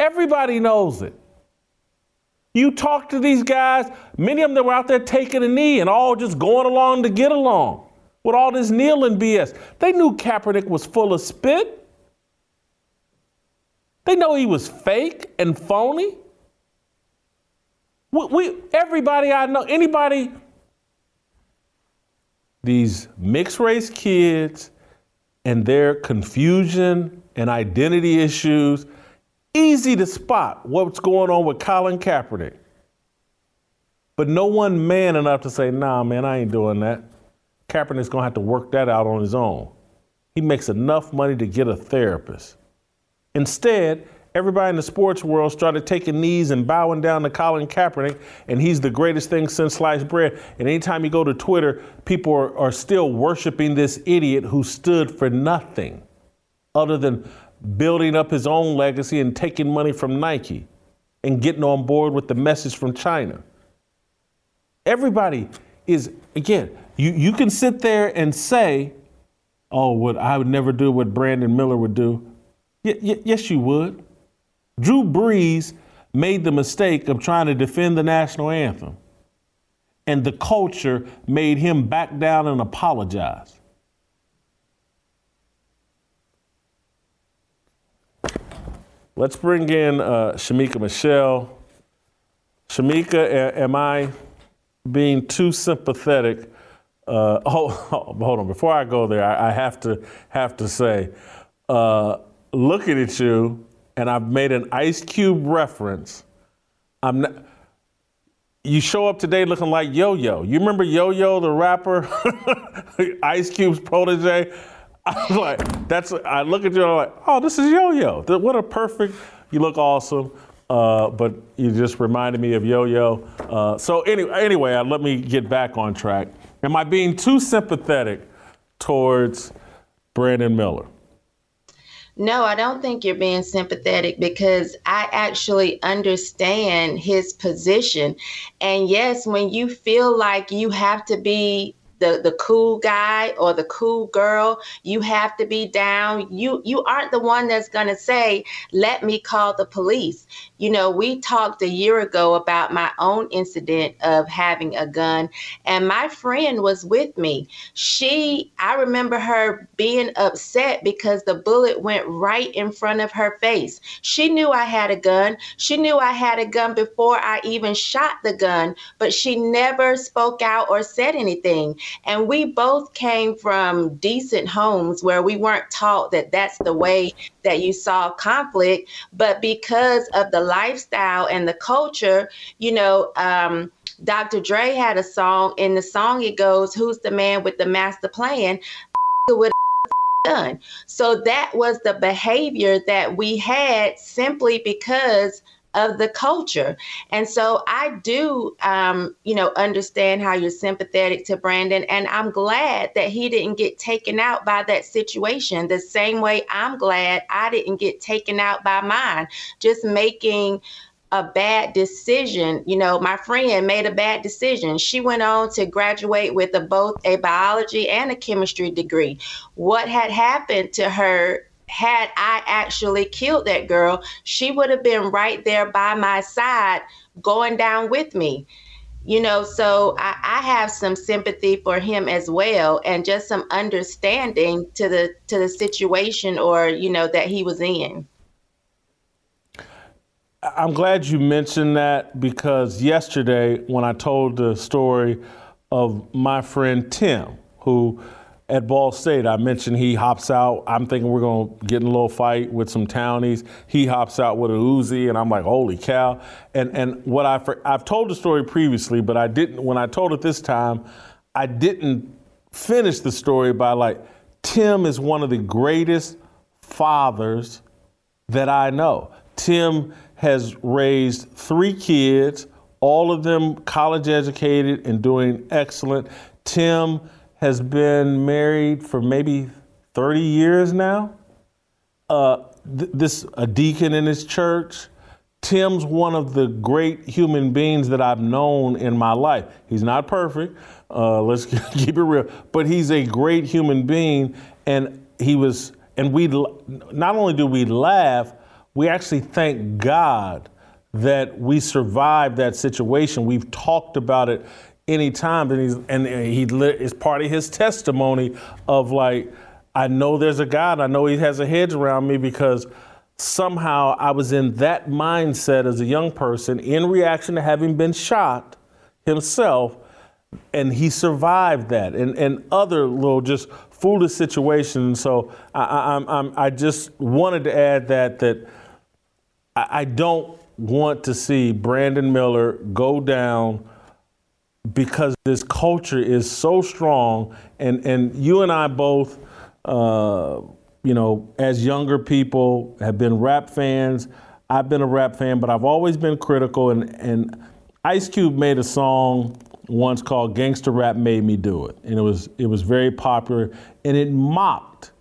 Everybody knows it. You talk to these guys, many of them that were out there taking a knee and all just going along to get along with all this kneeling BS. They knew Kaepernick was full of spit. They know he was fake and phony. We, we, everybody I know, anybody, these mixed race kids and their confusion and identity issues, easy to spot what's going on with Colin Kaepernick. But no one man enough to say, nah, man, I ain't doing that. Kaepernick's gonna have to work that out on his own. He makes enough money to get a therapist. Instead, everybody in the sports world started taking knees and bowing down to Colin Kaepernick, and he's the greatest thing since sliced bread. And anytime you go to Twitter, people are, are still worshiping this idiot who stood for nothing other than building up his own legacy and taking money from Nike and getting on board with the message from China. Everybody is, again, you, you can sit there and say, oh, what I would never do what Brandon Miller would do. Y- y- yes, you would. Drew Brees made the mistake of trying to defend the national anthem, and the culture made him back down and apologize. Let's bring in uh, Shemeka Michelle. Shemeka, a- am I being too sympathetic? Uh, (laughs) hold, hold on. Before I go there, I, I have to have to say, uh, looking at you, and I've made an Ice Cube reference. I'm not, you show up today looking like Yo Yo. You remember Yo Yo, the rapper, (laughs) Ice Cube's protege? (laughs) I was like, that's. I look at you and I'm like, oh, this is Yo Yo. What a perfect. You look awesome. Uh, but you just reminded me of Yo Yo. Uh, so anyway, anyway, uh, let me get back on track. Am I being too sympathetic towards Brandon Miller? No, I don't think you're being sympathetic because I actually understand his position. And yes, when you feel like you have to be the the cool guy or the cool girl you have to be down. You you aren't the one that's going to say let me call the police. You know we talked a year ago about my own incident of having a gun and my friend was with me. She i remember her being upset because the bullet went right in front of her face. She knew i had a gun. She knew i had a gun before i even shot the gun but she never spoke out or said anything and we both came from decent homes where we weren't taught that that's the way that you solve conflict. But because of the lifestyle and the culture, you know, um, Dr. Dre had a song. In the song, it goes, Who's the man with the master plan? (laughs) Done. So that was the behavior that we had simply because of the culture. And so I do, um, you know, understand how you're sympathetic to Brandon. And I'm glad that he didn't get taken out by that situation the same way I'm glad I didn't get taken out by mine. Just making a bad decision. You know, my friend made a bad decision. She went on to graduate with a, both a biology and a chemistry degree. What had happened to her had I actually killed that girl, she would have been right there by my side, going down with me. You know, so I, I have some sympathy for him as well, and just some understanding to the to the situation, or you know, that he was in. I'm glad you mentioned that because yesterday, when I told the story of my friend Tim, who at Ball State, I mentioned he hops out. I'm thinking we're going to get in a little fight with some townies. He hops out with a Uzi, and I'm like, holy cow. And, and what I, I've told the story previously, but I didn't, when I told it this time, I didn't finish the story by like, Tim is one of the greatest fathers that I know. Tim has raised three kids, all of them college educated and doing excellent. Tim has been married for maybe 30 years now. Uh, th- this a deacon in his church. Tim's one of the great human beings that I've known in my life. He's not perfect. Uh, (laughs) let's keep it real, but he's a great human being, and he was. And we not only do we laugh, we actually thank God that we survived that situation. We've talked about it anytime and he's and he is part of his testimony of like I know there's a God I know he has a hedge around me because somehow I was in that mindset as a young person in reaction to having been shot himself and he survived that and, and other little just foolish situations. So I, I, I'm, I just wanted to add that that I, I don't want to see Brandon Miller go down because this culture is so strong, and and you and I both, uh, you know, as younger people, have been rap fans. I've been a rap fan, but I've always been critical. And and Ice Cube made a song once called "Gangster Rap Made Me Do It," and it was it was very popular, and it mocked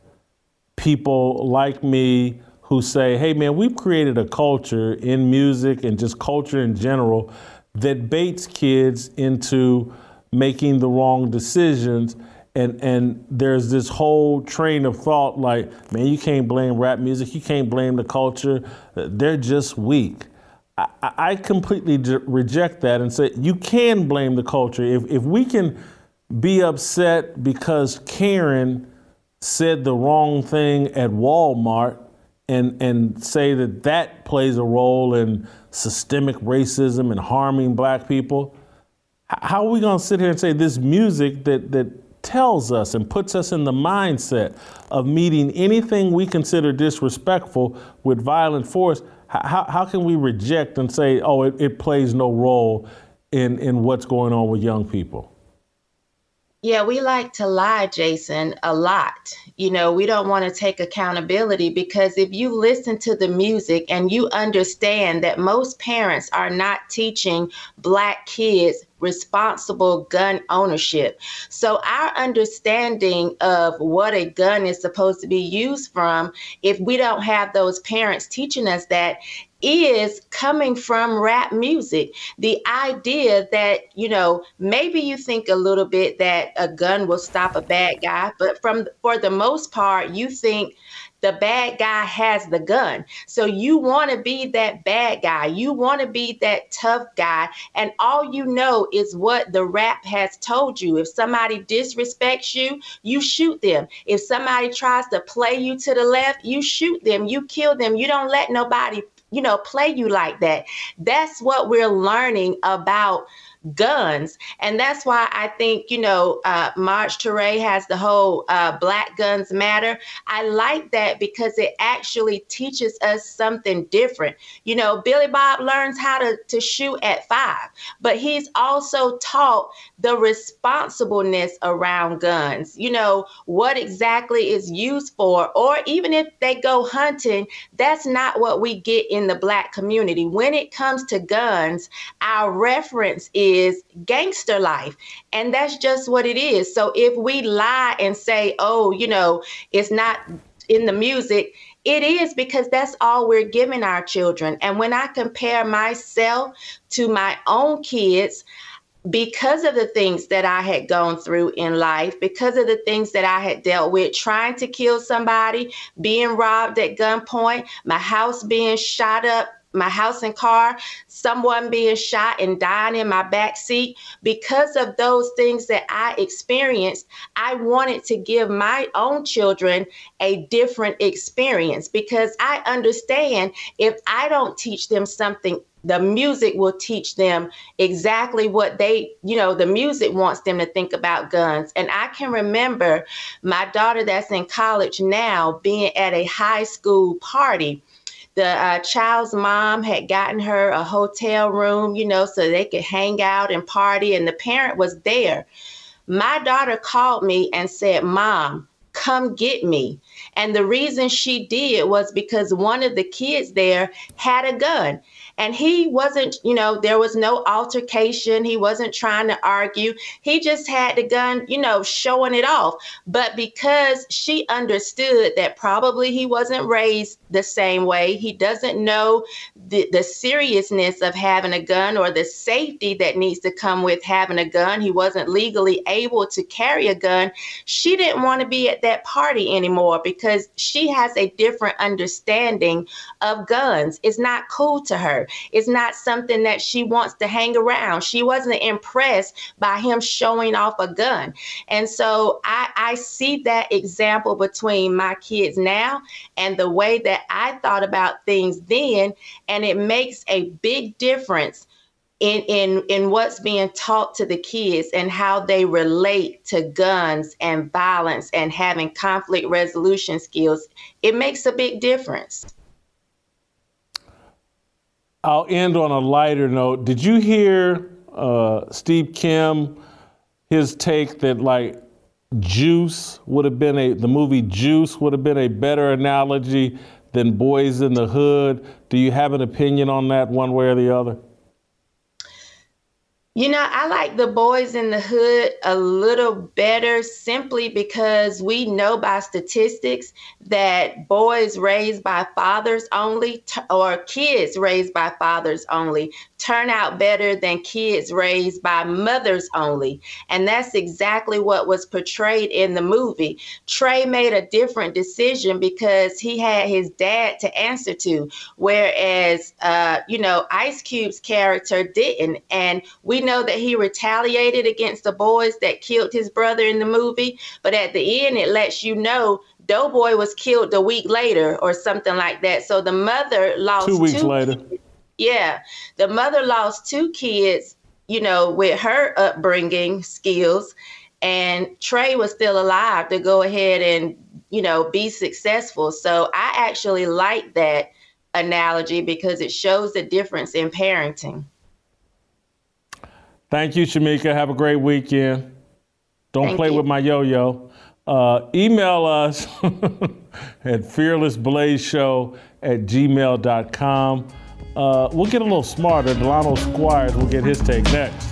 people like me who say, "Hey, man, we've created a culture in music and just culture in general." That baits kids into making the wrong decisions. And, and there's this whole train of thought like, man, you can't blame rap music, you can't blame the culture, they're just weak. I, I completely reject that and say you can blame the culture. If, if we can be upset because Karen said the wrong thing at Walmart and, and say that that plays a role in systemic racism and harming black people, how are we going to sit here and say this music that, that tells us and puts us in the mindset of meeting anything we consider disrespectful with violent force, how, how can we reject and say, oh, it, it plays no role in, in what's going on with young people? Yeah, we like to lie, Jason, a lot. You know, we don't want to take accountability because if you listen to the music and you understand that most parents are not teaching Black kids responsible gun ownership. So, our understanding of what a gun is supposed to be used from, if we don't have those parents teaching us that, is coming from rap music. The idea that, you know, maybe you think a little bit that a gun will stop a bad guy, but from for the most part, you think the bad guy has the gun. So you want to be that bad guy. You want to be that tough guy. And all you know is what the rap has told you. If somebody disrespects you, you shoot them. If somebody tries to play you to the left, you shoot them. You kill them. You don't let nobody you know, play you like that. That's what we're learning about guns. And that's why I think, you know, uh, Maj Toure has the whole uh, Black Guns Matter. I like that because it actually teaches us something different. You know, Billy Bob learns how to, to shoot at five, but he's also taught the responsibleness around guns. You know, what exactly is used for, or even if they go hunting, that's not what we get in the Black community. When it comes to guns, our reference is is gangster life. And that's just what it is. So if we lie and say, oh, you know, it's not in the music, it is because that's all we're giving our children. And when I compare myself to my own kids, because of the things that I had gone through in life, because of the things that I had dealt with, trying to kill somebody, being robbed at gunpoint, my house being shot up my house and car, someone being shot and dying in my back seat. Because of those things that I experienced, I wanted to give my own children a different experience because I understand if I don't teach them something the music will teach them exactly what they, you know, the music wants them to think about guns. And I can remember my daughter that's in college now being at a high school party the uh, child's mom had gotten her a hotel room, you know, so they could hang out and party, and the parent was there. My daughter called me and said, Mom, come get me. And the reason she did was because one of the kids there had a gun. And he wasn't, you know, there was no altercation. He wasn't trying to argue. He just had the gun, you know, showing it off. But because she understood that probably he wasn't raised the same way, he doesn't know the, the seriousness of having a gun or the safety that needs to come with having a gun. He wasn't legally able to carry a gun. She didn't want to be at that party anymore because she has a different understanding of guns. It's not cool to her. It's not something that she wants to hang around. She wasn't impressed by him showing off a gun. And so I, I see that example between my kids now and the way that I thought about things then. And it makes a big difference in, in, in what's being taught to the kids and how they relate to guns and violence and having conflict resolution skills, it makes a big difference. I'll end on a lighter note. Did you hear uh, Steve Kim, his take that like Juice would have been a, the movie Juice would have been a better analogy than Boyz n the Hood? Do you have an opinion on that one way or the other? You know, I like the Boyz n the Hood a little better simply because we know by statistics that boys raised by fathers only t- or kids raised by fathers only turn out better than kids raised by mothers only. And that's exactly what was portrayed in the movie. Trey made a different decision because he had his dad to answer to, whereas, uh, you know, Ice Cube's character didn't. And we know that he retaliated against the boys that killed his brother in the movie. But at the end, it lets you know Doughboy was killed a week later or something like that. So the mother lost two weeks two, later. Yeah, the mother lost two kids, you know, with her upbringing skills. and Trey was still alive to go ahead and, you know, be successful. So I actually like that analogy because it shows the difference in parenting. Thank you, Shemeka. Have a great weekend. Don't Thank play you. with my yo yo. Uh, email us (laughs) at fearlessblazeshow at gmail.com. Uh, we'll get a little smarter. Delano Squires will get his take next.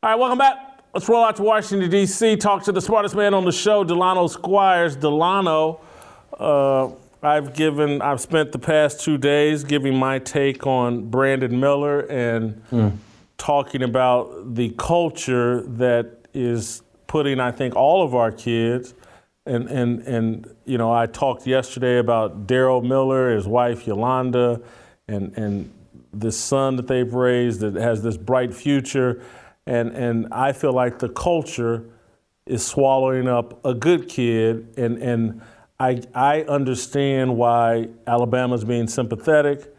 All right, welcome back. Let's roll out to Washington, D.C., talk to the smartest man on the show, Delano Squires. Delano, uh, I've given, I've spent the past two days giving my take on Brandon Miller and mm. talking about the culture that is putting, I think, all of our kids. And, and, and you know, I talked yesterday about Daryl Miller, his wife Yolanda, and, and this son that they've raised that has this bright future and and I feel like the culture is swallowing up a good kid, and and I I understand why Alabama's being sympathetic.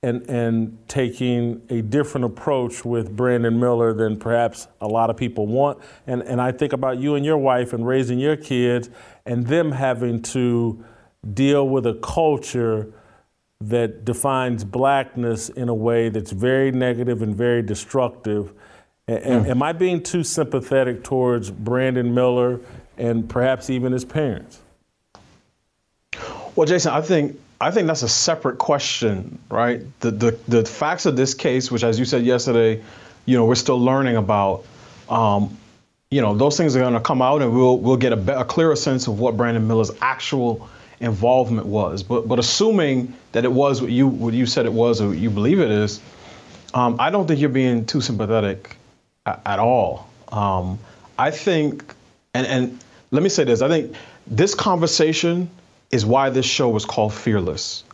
And, and taking a different approach with Brandon Miller than perhaps a lot of people want. And, and I think about you and your wife and raising your kids and them having to deal with a culture that defines blackness in a way that's very negative and very destructive mm. Am I being too sympathetic towards Brandon Miller and perhaps even his parents? Well, Jason, I think I think that's a separate question, right? The the the facts of this case, which, as you said yesterday, you know, we're still learning about. Um, you know, those things are going to come out, and we'll we'll get a, a clearer sense of what Brandon Miller's actual involvement was. But but assuming that it was what you what you said it was, or you believe it is, um, I don't think you're being too sympathetic at all. Um, I think, and, and let me say this I think this conversation is why this show was called Fearless.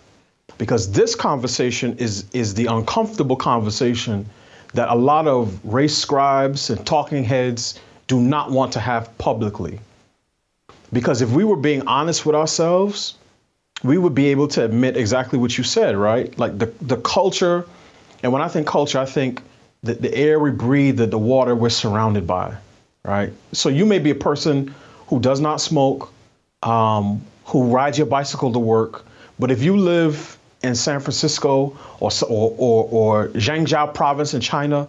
Because this conversation is, is the uncomfortable conversation that a lot of race scribes and talking heads do not want to have publicly. Because if we were being honest with ourselves, we would be able to admit exactly what you said, right? Like the, the culture, and when I think culture, I think the, the air we breathe, the, the water we're surrounded by, right? So you may be a person who does not smoke, um, who rides your bicycle to work, but if you live in San Francisco or, or, or, or Zhengzhou province in China,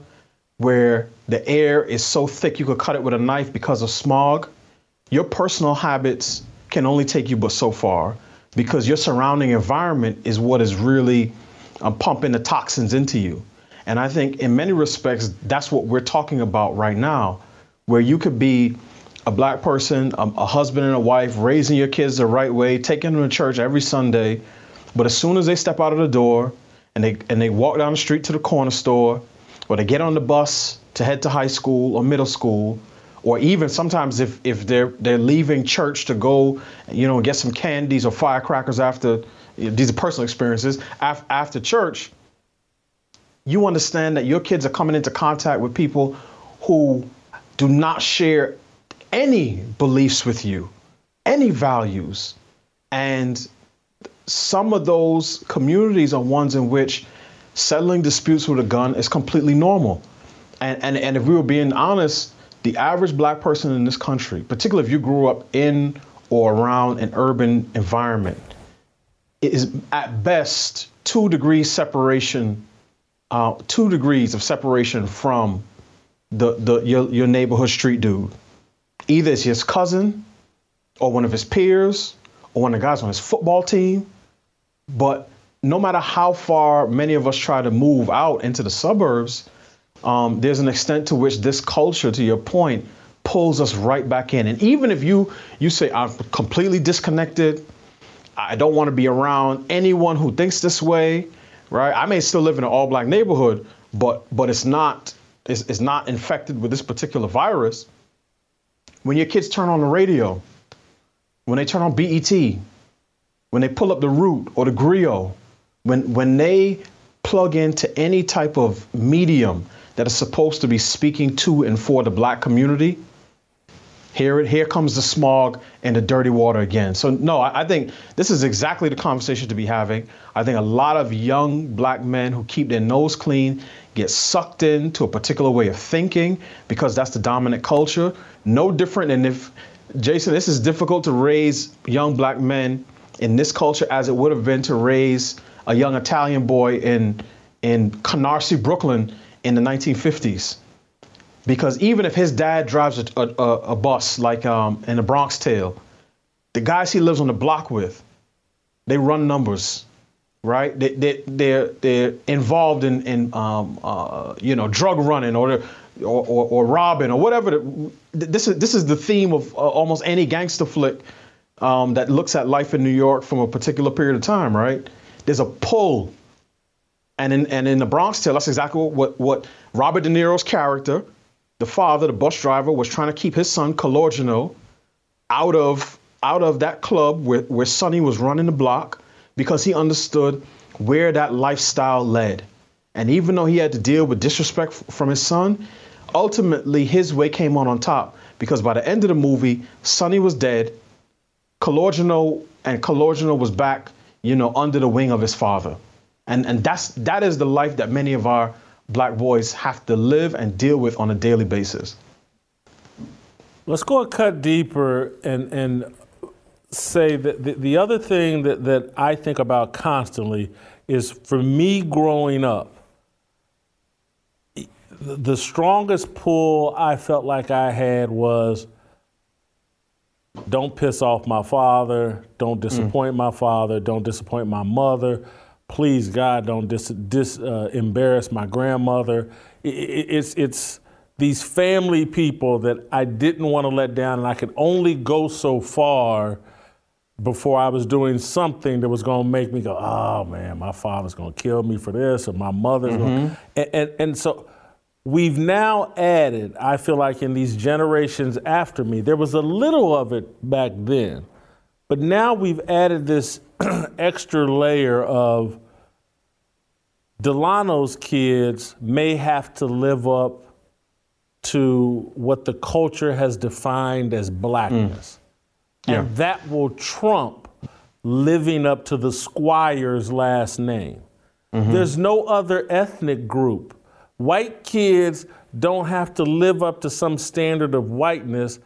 where the air is so thick you could cut it with a knife because of smog, your personal habits can only take you but so far because your surrounding environment is what is really um, pumping the toxins into you. And I think in many respects, that's what we're talking about right now, where you could be a black person, a, a, husband and a wife, raising your kids the right way, taking them to church every Sunday. But as soon as they step out of the door and they and they walk down the street to the corner store, or they get on the bus to head to high school or middle school, or even sometimes if, if they're they're leaving church to go, you know, get some candies or firecrackers after these are personal experiences after, after church, you understand that your kids are coming into contact with people who do not share any beliefs with you, any values. And some of those communities are ones in which settling disputes with a gun is completely normal. And, and, and if we were being honest, the average black person in this country, particularly if you grew up in or around an urban environment, is at best two degrees separation uh, two degrees of separation from the, the your, your neighborhood street dude. Either it's his cousin or one of his peers or one of the guys on his football team. But no matter how far many of us try to move out into the suburbs, um, there's an extent to which this culture, to your point, pulls us right back in. And even if you you say I'm completely disconnected, I don't want to be around anyone who thinks this way right? I may still live in an all black neighborhood, but but it's not it's, it's not infected with this particular virus. When your kids turn on the radio, when they turn on BET, when they pull up the root or the Grio, when when they plug into any type of medium that is supposed to be speaking to and for the black community, here, it here comes the smog and the dirty water again. So no, I, I, think this is exactly the conversation to be having. I think a lot of young black men who keep their nose clean get sucked into a particular way of thinking because that's the dominant culture. No different than if Jason, this is difficult to raise young black men in this culture as it would have been to raise a young Italian boy in in Canarsie, Brooklyn in the 1950s because even if his dad drives a, a, a bus like um, in the Bronx Tale, the guys he lives on the block with, they run numbers, right? They, they, they're they're involved in in um, uh, you know drug running or, or, or, or robbing or whatever. This is this is the theme of uh, almost any gangster flick um, that looks at life in New York from a particular period of time, right? There's a pull, and in and in the Bronx Tale, that's exactly what what Robert De Niro's character the father, the bus driver, was trying to keep his son Calogero out of out of that club where, where Sonny was running the block because he understood where that lifestyle led. And even though he had to deal with disrespect from his son, ultimately his way came on on top because by the end of the movie, Sonny was dead, Calogero and Calogero was back, you know, under the wing of his father. And and that's that is the life that many of our black boys have to live and deal with on a daily basis. Let's go a cut deeper and, and say that the, the other thing that, that I think about constantly is for me growing up, the strongest pull I felt like I had was don't piss off my father, don't disappoint mm. my father, don't disappoint my mother, please God, don't dis, dis uh, embarrass my grandmother. It, it, it's it's these family people that I didn't want to let down, and I could only go so far before I was doing something that was going to make me go, oh man, my father's going to kill me for this, or my mother's mm-hmm. going. And, and and so. We've now added, I feel like in these generations after me, there was a little of it back then, but now we've added this (clears throat) extra layer of Delano's kids may have to live up to what the culture has defined as blackness. Mm. Yeah. And that will trump living up to the squire's last name. Mm-hmm. There's no other ethnic group. White kids don't have to live up to some standard of whiteness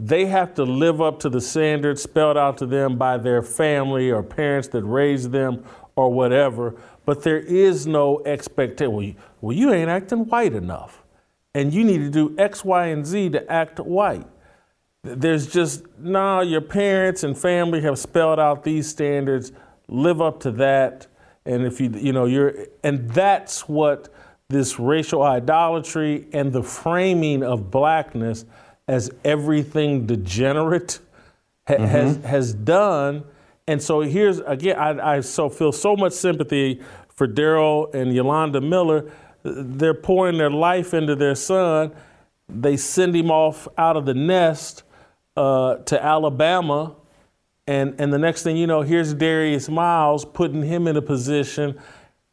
they have to live up to the standards spelled out to them by their family or parents that raised them or whatever. But there is no expectation. Well, you, well, you ain't acting white enough. And you need to do X, Y, and Z to act white. There's just, no, nah, your parents and family have spelled out these standards. Live up to that. And if you, you know, you're, and that's what this racial idolatry and the framing of blackness as everything degenerate ha- mm-hmm. has has done. And so here's again, I, I so feel so much sympathy for Daryl and Yolanda Miller. They're pouring their life into their son. They send him off out of the nest uh, to Alabama, and and the next thing you know, here's Darius Miles putting him in a position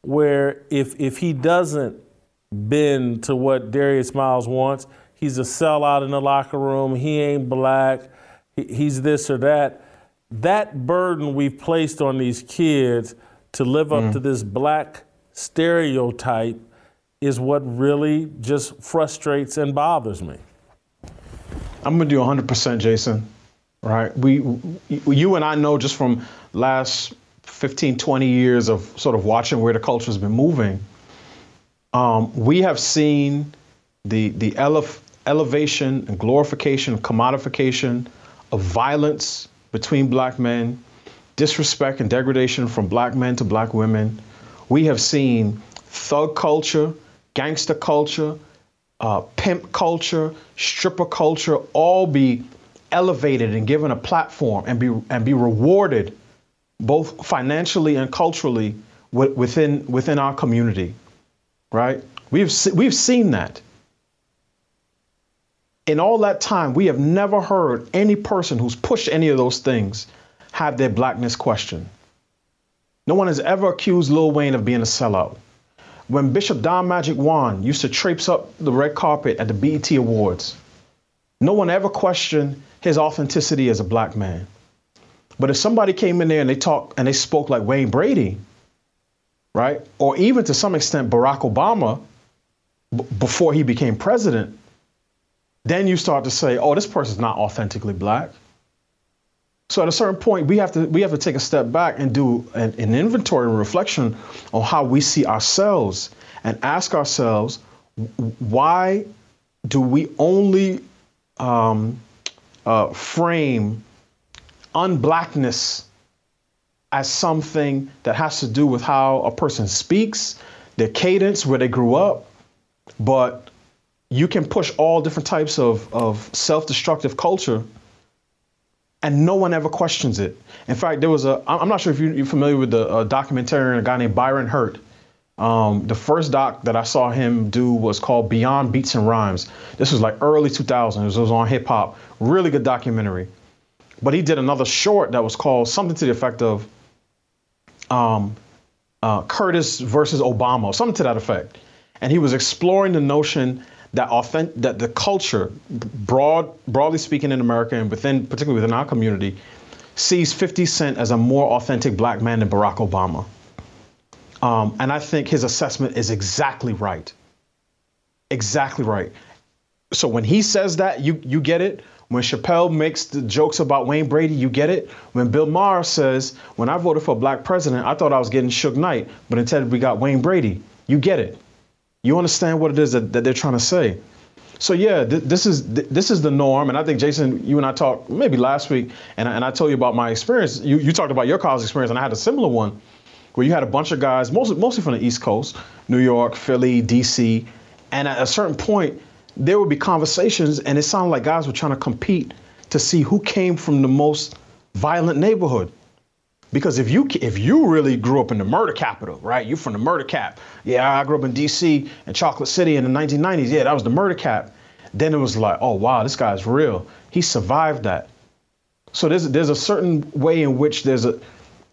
where if if he doesn't bend to what Darius Miles wants, he's a sellout in the locker room, he ain't black, he's this or that. That burden we've placed on these kids to live up mm. to this black stereotype is what really just frustrates and bothers me. I'm gonna do 100%, Jason. Right? We, you and I know just from last 15, 20 years of sort of watching where the culture's been moving. Um, we have seen the the elef- elevation and glorification, commodification of violence between black men, disrespect and degradation from black men to black women. We have seen thug culture, gangster culture, uh, pimp culture, stripper culture all be elevated and given a platform and be and be rewarded both financially and culturally within within our community right we've we've seen that in all that time, we have never heard any person who's pushed any of those things have their blackness questioned. No one has ever accused Lil Wayne of being a sellout. when Bishop Don Magic Juan used to traipse up the red carpet at the BET Awards, no one ever questioned his authenticity as a black man. But if somebody came in there and they talked and they spoke like Wayne Brady, right, or even to some extent Barack Obama, b- before he became president, then you start to say, "Oh, this person's not authentically black." So at a certain point, we have to we have to take a step back and do an, an inventory and reflection on how we see ourselves and ask ourselves, why do we only um, uh, frame unblackness as something that has to do with how a person speaks, their cadence, where they grew up, but you can push all different types of, of self-destructive culture and no one ever questions it. In fact, there was a, I'm not sure if you're familiar with the uh, documentarian, a guy named Byron Hurt. Um, the first doc that I saw him do was called Beyond Beats and Rhymes. This was like early 2000s. It was on hip hop. Really good documentary. But he did another short that was called something to the effect of um, uh, Curtis versus Obama, something to that effect. And he was exploring the notion that authentic, that the culture, broad, broadly speaking in America and within, particularly within our community, sees 50 Cent as a more authentic black man than Barack Obama. Um, and I think his assessment is exactly right. Exactly right. So when he says that, you you get it. When Chappelle makes the jokes about Wayne Brady, you get it. When Bill Maher says, "When I voted for a black president, I thought I was getting Suge Knight, but instead we got Wayne Brady," you get it. You understand what it is that, that they're trying to say. So yeah, th- this is th- this is the norm, and I think Jason, you and I talked maybe last week, and, and I told you about my experience. You you talked about your college experience, and I had a similar one, where you had a bunch of guys, mostly mostly from the East Coast, New York, Philly, D.C., and at a certain point, there would be conversations, and it sounded like guys were trying to compete to see who came from the most violent neighborhood. Because if you if you really grew up in the murder capital, right? You're from the murder cap. Yeah, I grew up in D.C. and Chocolate City in the 1990s. Yeah, that was the murder cap. Then it was like, oh wow, this guy's real. He survived that. So there's there's a certain way in which there's a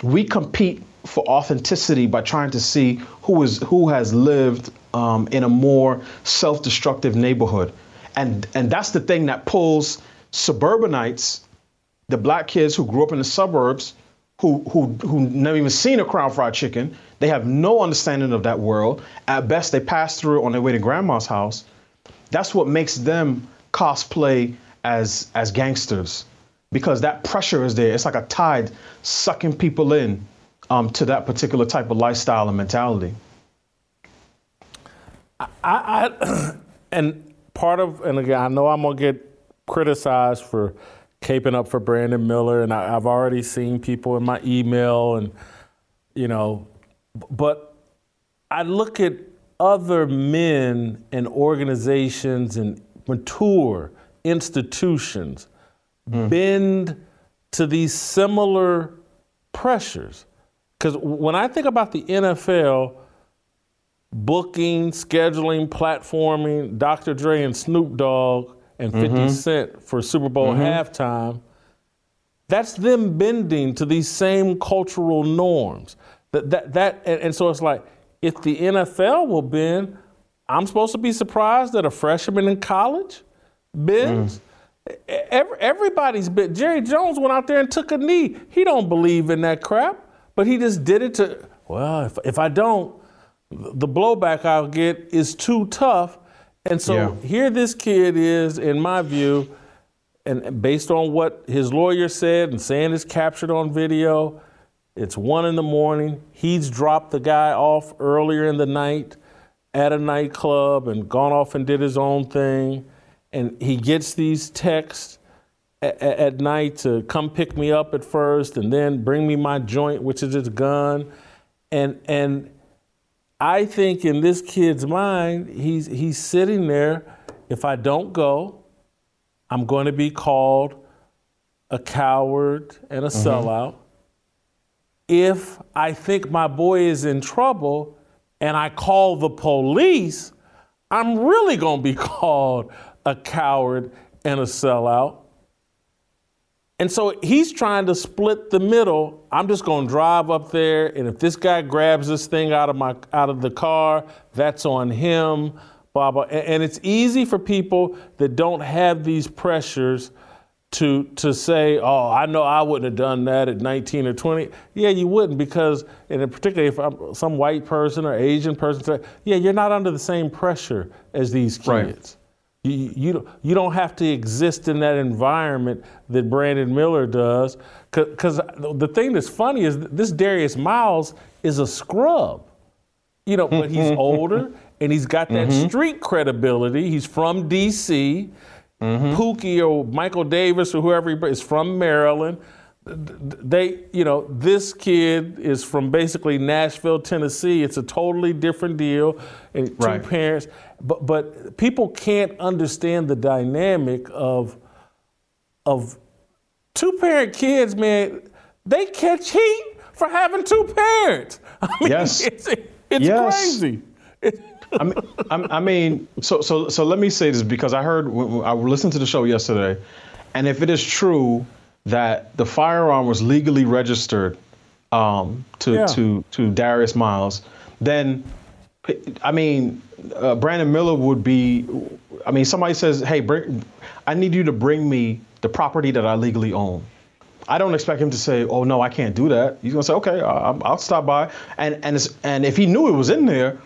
we compete for authenticity by trying to see who is who has lived um, in a more self-destructive neighborhood, and and that's the thing that pulls suburbanites, the black kids who grew up in the suburbs who who who never even seen a crown fried chicken. They have no understanding of that world. At best, they pass through on their way to grandma's house. That's what makes them cosplay as as gangsters, because that pressure is there. It's like a tide sucking people in um, to that particular type of lifestyle and mentality. I, I (clears throat) and part of and again, I know I'm gonna get criticized for caping up for Brandon Miller, and I, have already seen people in my email, and you know, but I look at other men and organizations and mature institutions mm. bend to these similar pressures. Because when I think about the NFL, booking, scheduling, platforming, Dr. Dre and Snoop Dogg and 50 mm-hmm. Cent for Super Bowl mm-hmm. halftime, that's them bending to these same cultural norms. That, that, that and, and so it's like, if the NFL will bend, I'm supposed to be surprised that a freshman in college bends. Mm. Every, everybody's been. Jerry Jones went out there and took a knee. He don't believe in that crap, but he just did it to. Well, if, if I don't, the blowback I'll get is too tough. And so yeah. here this kid is, in my view, and based on what his lawyer said and saying it's captured on video, it's one in the morning. He's dropped the guy off earlier in the night at a nightclub and gone off and did his own thing. And he gets these texts at, at night to come pick me up at first and then bring me my joint, which is his gun. And, and I think in this kid's mind, he's, he's sitting there. If I don't go, I'm going to be called a coward and a mm-hmm. sellout. If I think my boy is in trouble and I call the police, I'm really going to be (laughs) called a coward and a sellout. And so he's trying to split the middle. I'm just going to drive up there, and if this guy grabs this thing out of my out of the car, that's on him. Blah blah. And, and it's easy for people that don't have these pressures to to say, "Oh, I know I wouldn't have done that at 19 or 20." Yeah, you wouldn't because, and particularly if I'm some white person or Asian person, say, yeah, you're not under the same pressure as these kids. Right. You, you, you don't have to exist in that environment that Brandon Miller does. Because the thing that's funny is this Darius Miles is a scrub. You know, but he's (laughs) older and he's got that mm-hmm. street credibility. He's from D.C. Mm-hmm. Pookie or Michael Davis or whoever is from Maryland. They, you know, this kid is from basically Nashville, Tennessee. It's a totally different deal. And two parents, but but people can't understand the dynamic of of two parent kids. Man, they catch heat for having two parents. (laughs) I mean, yes, it's, it's yes. crazy. I mean, I mean, so so so let me say this because I heard I listened to the show yesterday, and if it is true that the firearm was legally registered um, to yeah. to to Darius Miles, then I mean, uh, Brandon Miller would be. I mean, somebody says, "Hey, bring, I need you to bring me the property that I legally own." I don't expect him to say, "Oh no, I can't do that." He's gonna say, "Okay, I'll, I'll stop by." And and and if he knew it was in there,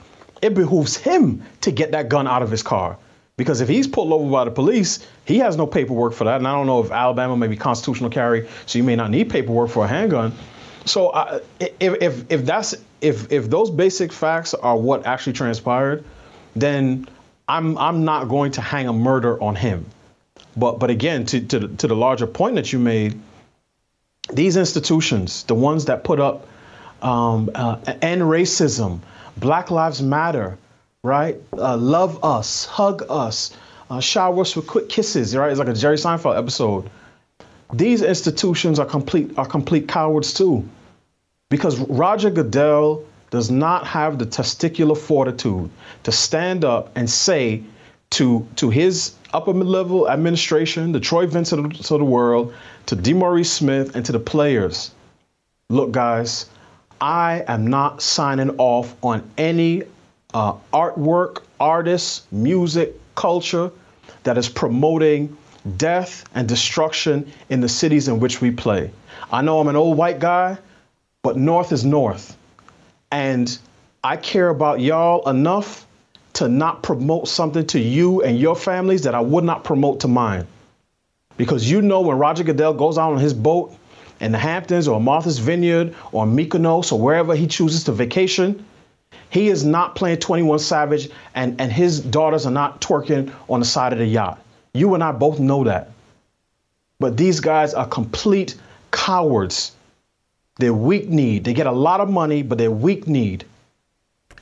it behooves him to get that gun out of his car. Because if he's pulled over by the police, he has no paperwork for that. And I don't know if Alabama may be constitutional carry, so you may not need paperwork for a handgun. So uh, if, if if that's if if those basic facts are what actually transpired, then I'm I'm not going to hang a murder on him. But but again, to to to the larger point that you made, these institutions, the ones that put up um, uh, end racism, Black Lives Matter, right? Uh, love us, hug us, uh, shower us with quick kisses, right? It's like a Jerry Seinfeld episode. These institutions are complete are complete cowards too, because Roger Goodell does not have the testicular fortitude to stand up and say to to his upper level administration, the Troy Vincent of the world, to DeMaurice Smith, and to the players, look, guys, I am not signing off on any uh, artwork, artists, music, culture that is promoting death and destruction in the cities in which we play. I know I'm an old white guy, but North is North. And I care about y'all enough to not promote something to you and your families that I would not promote to mine. Because you know when Roger Goodell goes out on his boat in the Hamptons or Martha's Vineyard or Mykonos or wherever he chooses to vacation, he is not playing 21 Savage and, and his daughters are not twerking on the side of the yacht. You and I both know that. But these guys are complete cowards. They're weak need. They get a lot of money, but they're weak need.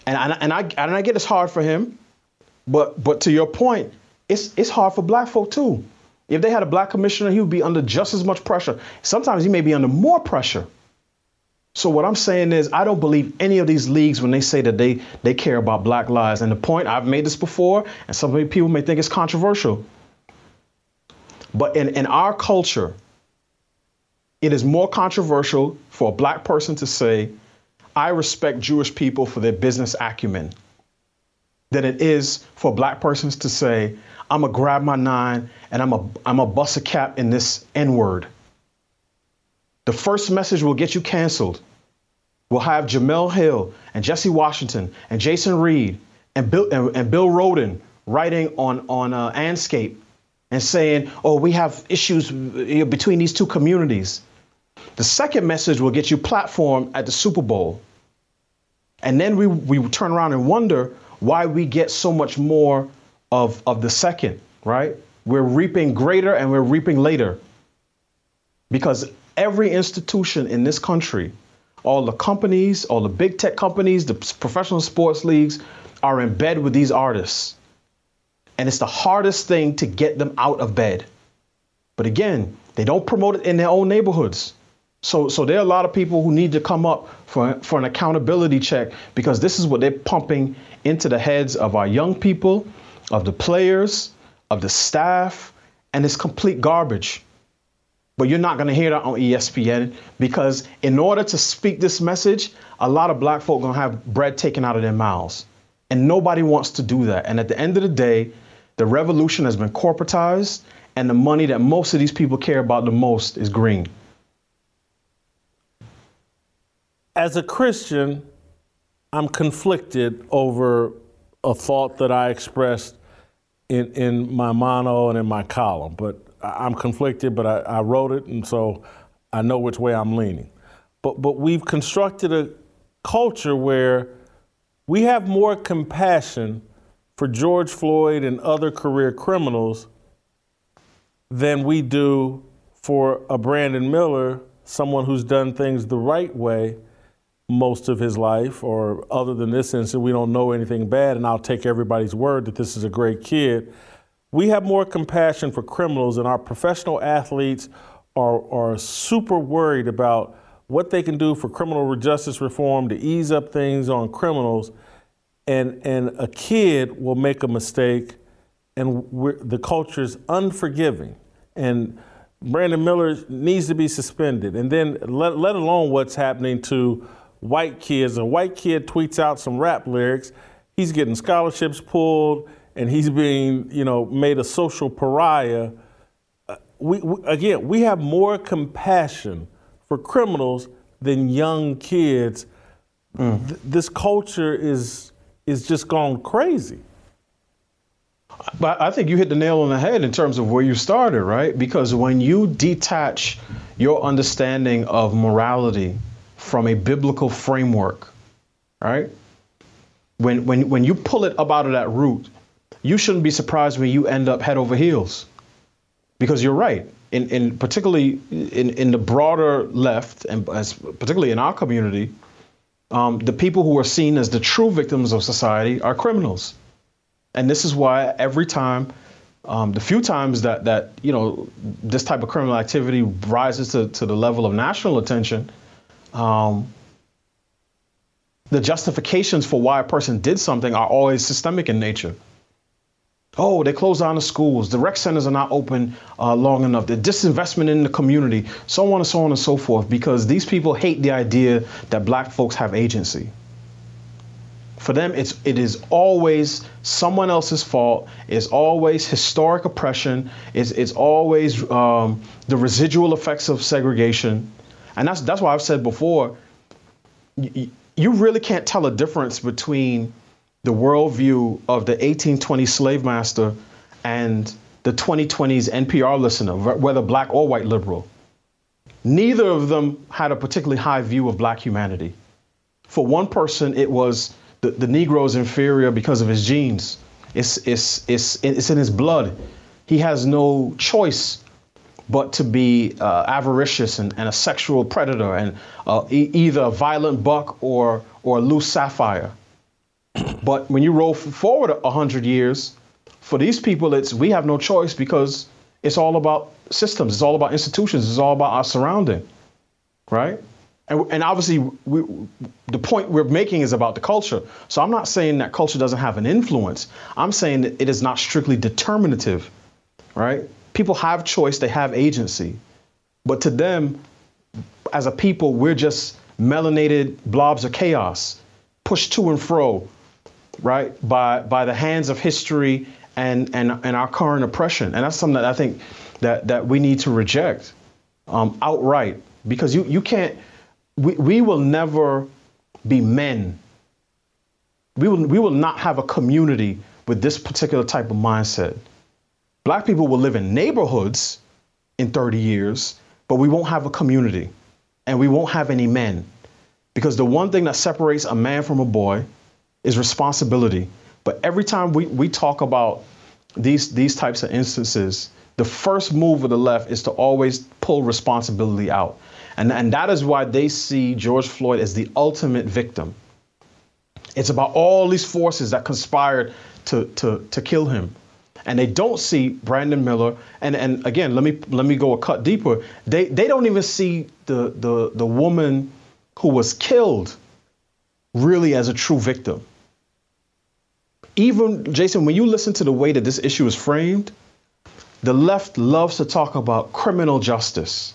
And, and, and I and I get it's hard for him, but but to your point, it's it's hard for black folk too. If they had a black commissioner, he would be under just as much pressure. Sometimes he may be under more pressure. So what I'm saying is I don't believe any of these leagues when they say that they they care about black lives. And the point I've made this before, and some people may think it's controversial. But in, in our culture, it is more controversial for a black person to say, I respect Jewish people for their business acumen, than it is for black persons to say, I'm gonna grab my nine and I'm a I'm a bust a cap in this N word. The first message will get you canceled. We'll have Jemele Hill and Jesse Washington and Jason Reid and Bill and, and Bill Rhoden writing on on uh, Andscape and saying, "Oh, we have issues between these two communities." The second message will get you platform at the Super Bowl. And then we, we turn around and wonder why we get so much more of, of the second, right? We're reaping greater and we're reaping later. Because every institution in this country, all the companies, all the big tech companies, the professional sports leagues are in bed with these artists. And it's the hardest thing to get them out of bed. But again, they don't promote it in their own neighborhoods. So, so there are a lot of people who need to come up for, for an accountability check because this is what they're pumping into the heads of our young people of the players, of the staff, and it's complete garbage. But you're not going to hear that on ESPN because in order to speak this message, a lot of black folk going to have bread taken out of their mouths. And nobody wants to do that. And at the end of the day, the revolution has been corporatized, and the money that most of these people care about the most is green. As a Christian, I'm conflicted over a thought that I expressed in, in my mono and in my column, but I'm conflicted, but I, I wrote it, and so I know which way I'm leaning. But, but we've constructed a culture where we have more compassion for George Floyd and other career criminals than we do for a Brandon Miller, someone who's done things the right way most of his life, or other than this instance, we don't know anything bad, and I'll take everybody's word that this is a great kid. We have more compassion for criminals, and our professional athletes are, are super worried about what they can do for criminal justice reform to ease up things on criminals. And, and a kid will make a mistake, and the culture is unforgiving. And Brandon Miller needs to be suspended. And then, let, let alone what's happening to white kids. A white kid tweets out some rap lyrics, he's getting scholarships pulled, and he's being, you know, made a social pariah. Uh, we, we, again, we have more compassion for criminals than young kids. Mm. Th- this culture is is just gone crazy. But I think you hit the nail on the head in terms of where you started, right? Because when you detach your understanding of morality from a biblical framework, right? When, when, when you pull it up out of that root, you shouldn't be surprised when you end up head over heels. Because you're right. In, in particularly in, in the broader left, and as particularly in our community, um, the people who are seen as the true victims of society are criminals. And this is why every time, um, the few times that, that you know this type of criminal activity rises to, to the level of national attention, um, the justifications for why a person did something are always systemic in nature. Oh, they closed down the schools. The rec centers are not open uh, long enough. The disinvestment in the community, so on and so on and so forth, because these people hate the idea that black folks have agency. For them, it's it is always someone else's fault. It's always historic oppression. It's it's always um, the residual effects of segregation. And that's that's why I've said before, you, you really can't tell a difference between the worldview of the 1820 slave master and the 2020s NPR listener, whether black or white liberal. Neither of them had a particularly high view of black humanity. For one person, it was the, the Negro is inferior because of his genes. It's, it's, it's, it's in his blood. He has no choice but to be uh, avaricious and, and, a sexual predator and uh, e- either a violent buck or, or a loose sapphire. (clears throat) but when you roll forward a hundred years, for these people, it's we have no choice because it's all about systems, it's all about institutions, it's all about our surrounding, right? And, and obviously, we, the point we're making is about the culture. So I'm not saying that culture doesn't have an influence. I'm saying that it is not strictly determinative, right? People have choice, they have agency. But to them, as a people, we're just melanated blobs of chaos, pushed to and fro, right, by by the hands of history and and and our current oppression. And that's something that I think that that we need to reject um, outright because you you can't. We, we will never be men. We will we will not have a community with this particular type of mindset. Black people will live in neighborhoods in 30 years, but we won't have a community and we won't have any men. Because the one thing that separates a man from a boy is responsibility. But every time we, we talk about these, these types of instances, the first move of the left is to always pull responsibility out. And, and that is why they see George Floyd as the ultimate victim. It's about all these forces that conspired to, to, to kill him and they don't see Brandon Miller. And and again, let me let me go a cut deeper. They they don't even see the the the woman who was killed really as a true victim. Even Jason, when you listen to the way that this issue is framed, the left loves to talk about criminal justice,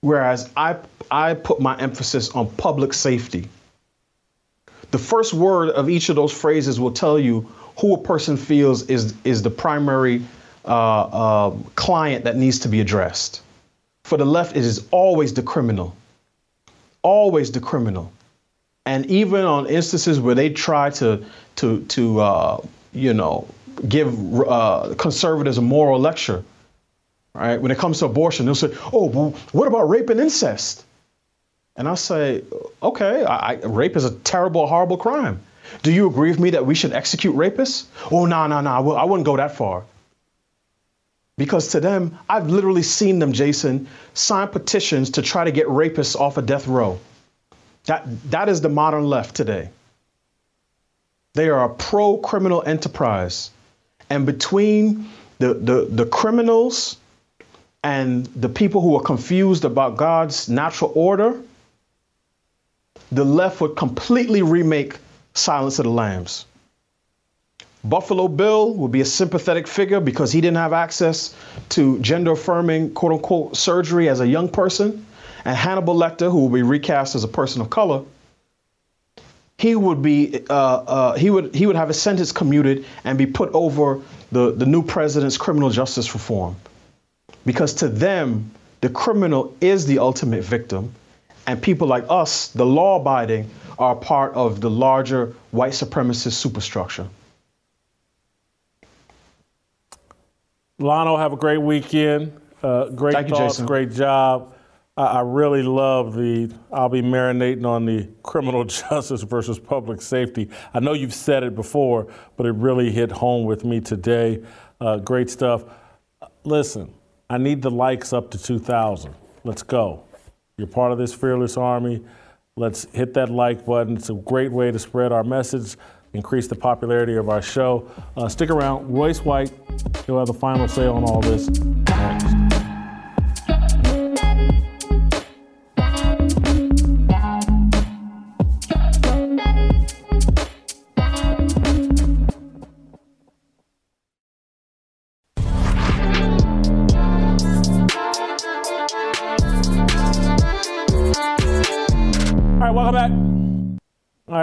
whereas I, I put my emphasis on public safety. The first word of each of those phrases will tell you who a person feels is, is the primary uh, uh, client that needs to be addressed. For the left, it is always the criminal, always the criminal. And even on instances where they try to, to, to uh, you know, give uh, conservatives a moral lecture, right? When it comes to abortion, they'll say, "Oh, well, what about rape and incest?" And I say, "Okay, I, I, rape is a terrible, horrible crime. Do you agree with me that we should execute rapists?" Oh, no, no, no, I wouldn't go that far. Because to them, I've literally seen them, Jason, sign petitions to try to get rapists off of death row. That that is the modern left today. They are a pro-criminal enterprise. And between the, the, the criminals and the people who are confused about God's natural order, the left would completely remake Silence of the Lambs. Buffalo Bill would be a sympathetic figure because he didn't have access to gender affirming, quote unquote, surgery as a young person. And Hannibal Lecter, who will be recast as a person of color, he would be uh, uh, he would he would have his sentence commuted and be put over the, the new president's criminal justice reform. Because to them, the criminal is the ultimate victim, and people like us, the law abiding, are part of the larger white supremacist superstructure. Lano, have a great weekend. Uh, great Thank thoughts, you, great job. I really love the, I'll be marinating on the criminal (laughs) justice versus public safety. I know you've said it before, but it really hit home with me today. Uh, great stuff. Listen, I need the likes up to 2,000. Let's go. You're part of this fearless army. Let's hit that like button. It's a great way to spread our message, increase the popularity of our show. Uh, stick around. Royce White, he'll have the final say on all this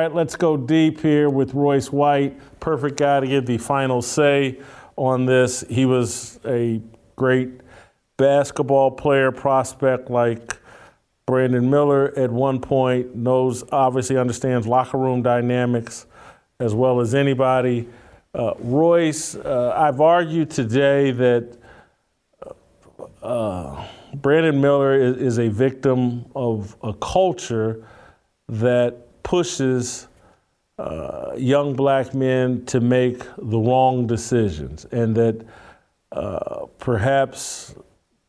right, let's go deep here with Royce White. Perfect guy to give the final say on this. He was a great basketball player, prospect like Brandon Miller at one point, knows, obviously understands locker room dynamics as well as anybody. Uh, Royce, uh, I've argued today that uh, Brandon Miller is, is a victim of a culture that pushes uh, young black men to make the wrong decisions, and that uh, perhaps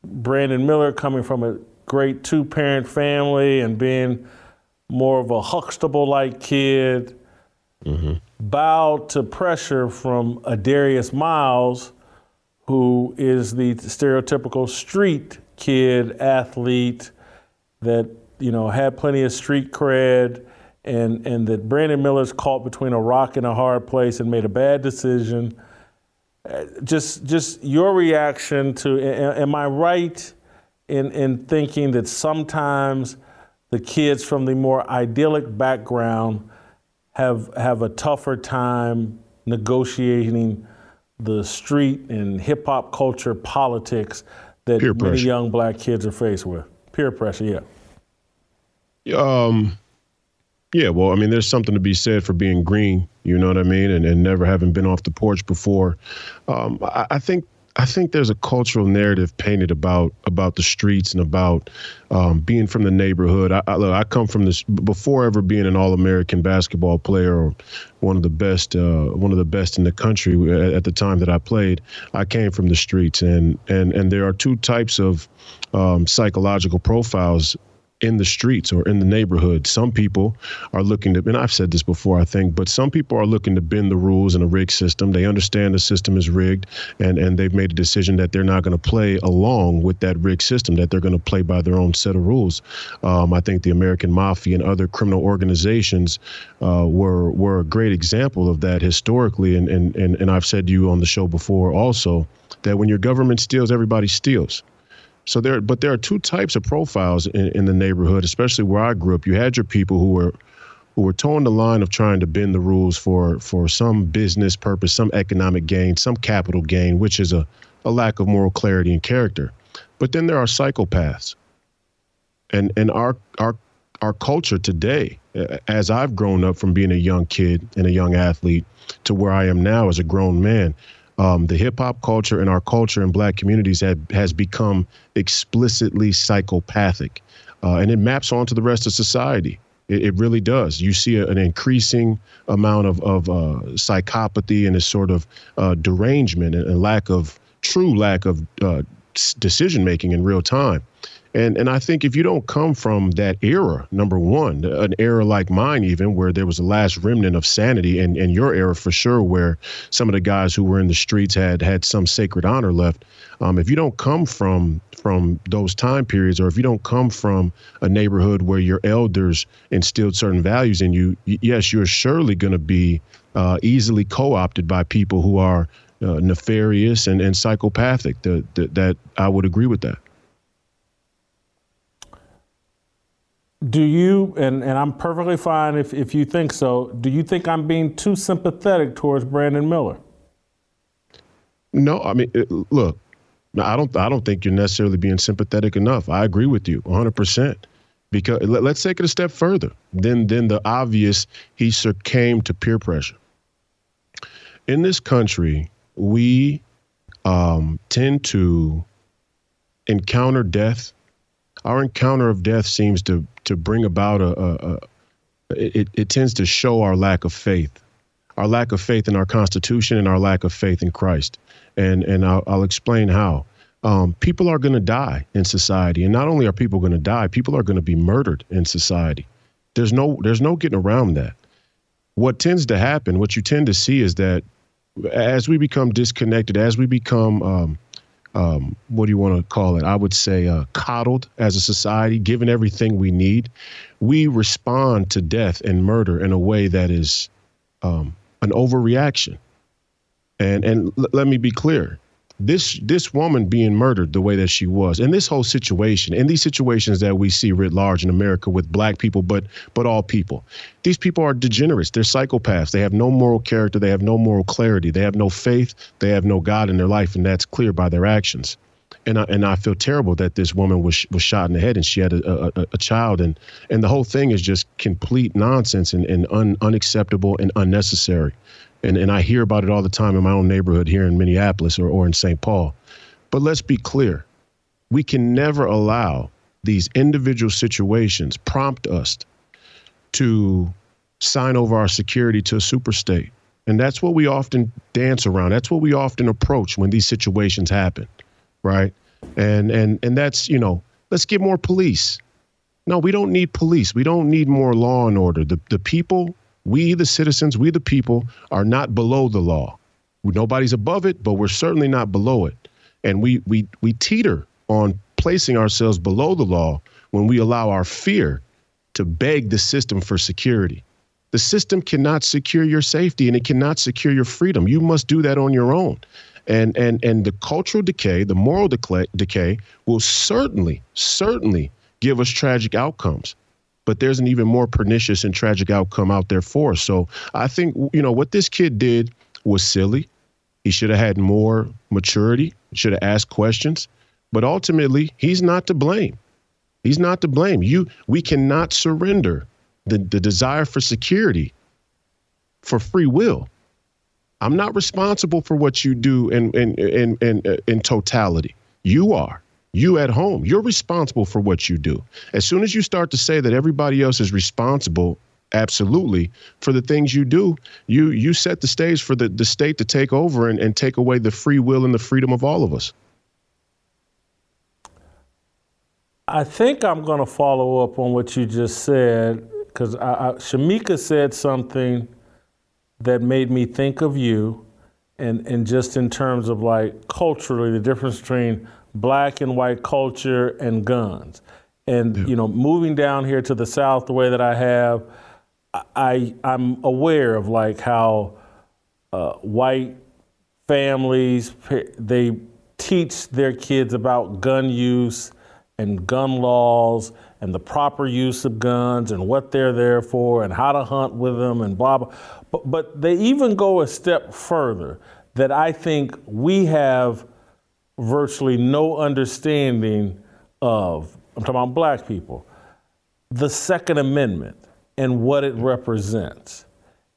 Brandon Miller, coming from a great two parent family and being more of a Huxtable like kid, mm-hmm. bowed to pressure from a Darius Miles, who is the stereotypical street kid athlete that you know had plenty of street cred and and that Brandon Miller's caught between a rock and a hard place and made a bad decision. Uh, just just your reaction to am I right in in thinking that sometimes the kids from the more idyllic background have have a tougher time negotiating the street and hip hop culture politics that many young black kids are faced with. Peer pressure, yeah. Um yeah, well, I mean, there's something to be said for being green. You know what I mean, and, and never having been off the porch before. Um, I, I, think I think there's a cultural narrative painted about about the streets and about um, being from the neighborhood. I, I, look, I come from this before ever being an All-American basketball player or one of the best uh, one of the best in the country at, at, the time that I played. I came from the streets, and and and there are two types of um, psychological profiles in the streets or in the neighborhood. Some people are looking to, and I've said this before, I think, but some people are looking to bend the rules in a rigged system. They understand the system is rigged, and and they've made a decision that they're not going to play along with that rigged system. That they're going to play by their own set of rules. Um, I think the American Mafia and other criminal organizations uh, were were a great example of that historically, and and and and I've said to you on the show before also that when your government steals, everybody steals. So there, but there are two types of profiles in, in, the neighborhood, especially where I grew up. You had your people who were who were toeing the line of trying to bend the rules for for some business purpose, some economic gain, some capital gain, which is a, a lack of moral clarity and character. But then there are psychopaths. And and our our our culture today, as I've grown up from being a young kid and a young athlete to where I am now as a grown man, um, the hip hop culture and our culture in black communities have, has become explicitly psychopathic. Uh, and it maps onto the rest of society. It, it really does. You see a, an increasing amount of, of uh, psychopathy and a sort of uh, derangement and, and, lack of true lack of uh, decision making in real time. And and I think if you don't come from that era, number one, an era like mine, even where there was a last remnant of sanity, and, and your era for sure, where some of the guys who were in the streets had had some sacred honor left. Um, if you don't come from from those time periods, or if you don't come from a neighborhood where your elders instilled certain values in you, yes, you're surely going to be uh, easily co-opted by people who are uh, nefarious and, and psychopathic. The, the, that I would agree with that. Do you, and, and I'm perfectly fine if, if you think so, do you think I'm being too sympathetic towards Brandon Miller? No, I mean, it, look, I don't, I don't think you're necessarily being sympathetic enough. I agree with you 100%. Because let, us take it a step further. Then, then the obvious, he succumbed to peer pressure. In this country, we um, tend to encounter death our encounter of death seems to to bring about a, a, a it, it tends to show our lack of faith, our lack of faith in our Constitution and our lack of faith in Christ. And and I'll, I'll explain how. Um, people are going to die in society, and not only are people going to die, people are going to be murdered in society. There's no there's no getting around that. What tends to happen, what you tend to see, is that as we become disconnected, as we become um, um, what do you want to call it? I would say uh, coddled as a society, given everything we need. We respond to death and murder in a way that is um, an overreaction. And and l- let me be clear: this this woman being murdered the way that she was and this whole situation and these situations that we see writ large in america with black people but but all people. These people are degenerates. They're psychopaths. They have no moral character. They have no moral clarity. They have no faith. They have no god in their life and that's clear by their actions. And I, and I feel terrible that this woman was was shot in the head and she had a, a, a child. And and the whole thing is just complete nonsense and, and un, unacceptable and unnecessary and, and I hear about it all the time in my own neighborhood here in Minneapolis or, or in St. Paul. But let's be clear we can never allow these individual situations prompt us to sign over our security to a super state. And that's what we often dance around. That's what we often approach when these situations happen, right? And and and that's, you know, let's get more police. No, we don't need police. We don't need more law and order. The the people we, the citizens, we, the people, are not below the law. Nobody's above it, but we're certainly not below it. And we, we, we teeter on placing ourselves below the law when we allow our fear to beg the system for security. The system cannot secure your safety and it cannot secure your freedom. You must do that on your own. And and and the cultural decay, the moral decay, decay will certainly, certainly give us tragic outcomes but there's an even more pernicious and tragic outcome out there for us. So I think, you know, what this kid did was silly. He should have had more maturity, should have asked questions. But ultimately, he's not to blame. He's not to blame. You we cannot surrender the, the desire for security for free will. I'm not responsible for what you do in in in in, in totality. You are you at home, you're responsible for what you do. As soon as you start to say that everybody else is responsible, absolutely, for the things you do, you you set the stage for the, the state to take over and, and take away the free will and the freedom of all of us. I think I'm going to follow up on what you just said because Shemeka said something that made me think of you, and and just in terms of like culturally, the difference between black and white culture and guns, and yeah. you know, moving down here to the south the way that I have, I I'm aware of like how uh, white families they teach their kids about gun use and gun laws and the proper use of guns and what they're there for and how to hunt with them and blah blah. But, but they even go a step further that I think we have virtually no understanding of. I'm talking about black people. The Second Amendment and what it represents,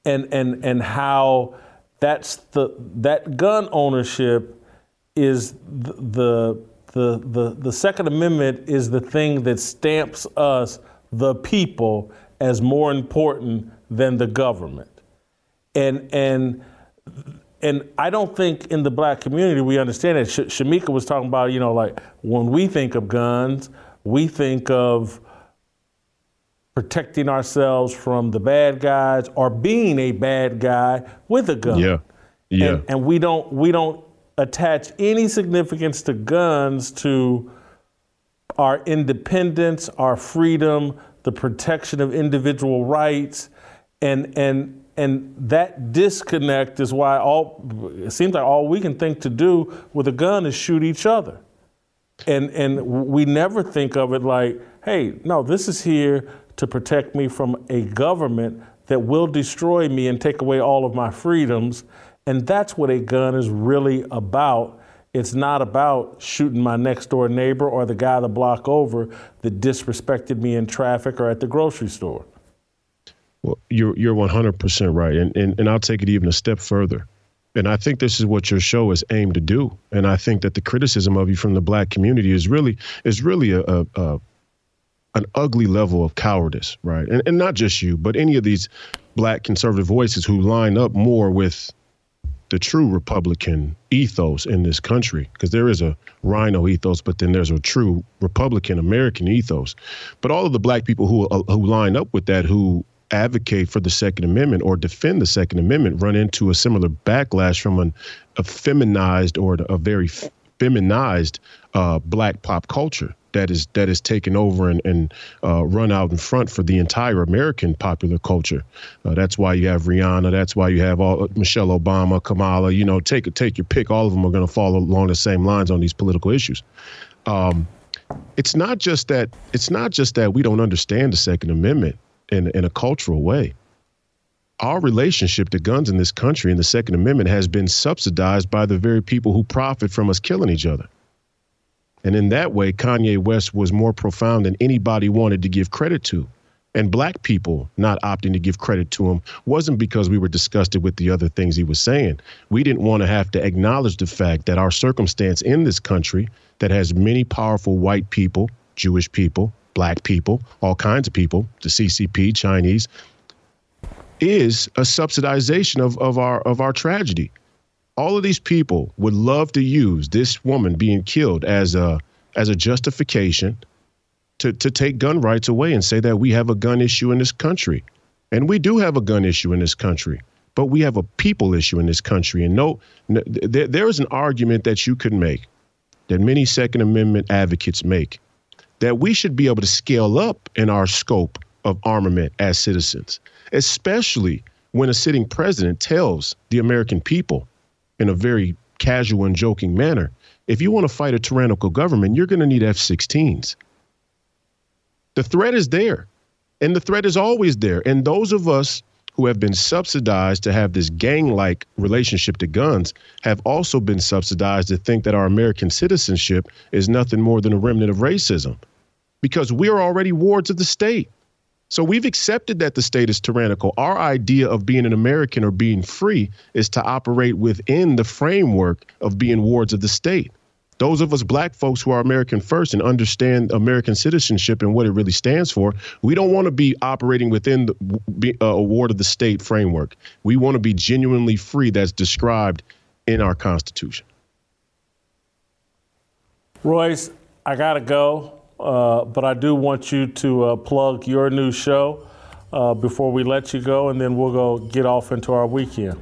and and and how that's the that gun ownership is the, the the, the, Second Amendment is the thing that stamps us, the people, as more important than the government. And, and, and I don't think in the black community we understand it. Sh- Shemeka was talking about, you know, like when we think of guns, we think of protecting ourselves from the bad guys or being a bad guy with a gun. Yeah. Yeah. And, and we don't we don't attach any significance to guns to our independence, our freedom, the protection of individual rights, and and and that disconnect is why all it seems like all we can think to do with a gun is shoot each other. And and we never think of it like, hey, no, this is here to protect me from a government that will destroy me and take away all of my freedoms and that's what a gun is really about. It's not about shooting my next door neighbor or the guy the block over that disrespected me in traffic or at the grocery store. Well, you're you're 100% right, and, and and I'll take it even a step further. And I think this is what your show is aimed to do. And I think that the criticism of you from the black community is really is really a, a, a an ugly level of cowardice, right? And, and not just you, but any of these black conservative voices who line up more with the true Republican ethos in this country, because there is a RINO ethos, but then there's a true Republican American ethos. But all of the black people who uh, who line up with that, who advocate for the Second Amendment or defend the Second Amendment, run into a similar backlash from an, a feminized or a very feminized uh, black pop culture that is that is taken over and, and uh, run out in front for the entire American popular culture. Uh, that's why you have Rihanna. That's why you have all Michelle Obama, Kamala. You know, take take your pick. All of them are going to follow along the same lines on these political issues. Um, it's not just that. It's not just that we don't understand the Second Amendment in in a cultural way. Our relationship to guns in this country and the Second Amendment has been subsidized by the very people who profit from us killing each other. And in that way, Kanye West was more profound than anybody wanted to give credit to. And black people not opting to give credit to him wasn't because we were disgusted with the other things he was saying. We didn't want to have to acknowledge the fact that our circumstance in this country that has many powerful white people, Jewish people, black people, all kinds of people, the CCP, Chinese, is a subsidization of, of our of our tragedy all of these people would love to use this woman being killed as a as a justification to to take gun rights away and say that we have a gun issue in this country. And we do have a gun issue in this country, but we have a people issue in this country. And no, no there, there is an argument that you could make that many Second Amendment advocates make that we should be able to scale up in our scope of armament as citizens, especially when a sitting president tells the American people in a very casual and joking manner. If you want to fight a tyrannical government, you're going to need F 16s. The threat is there, and the threat is always there. And those of us who have been subsidized to have this gang like relationship to guns have also been subsidized to think that our American citizenship is nothing more than a remnant of racism because we're already wards of the state. So we've accepted that the state is tyrannical. Our idea of being an American or being free is to operate within the framework of being wards of the state. Those of us black folks who are American first and understand American citizenship and what it really stands for, we don't want to be operating within the uh, a ward of the state framework. We want to be genuinely free that's described in our Constitution. Royce, I got to go. uh, but I do want you to uh, plug your new show uh, before we let you go, and then we'll go get off into our weekend.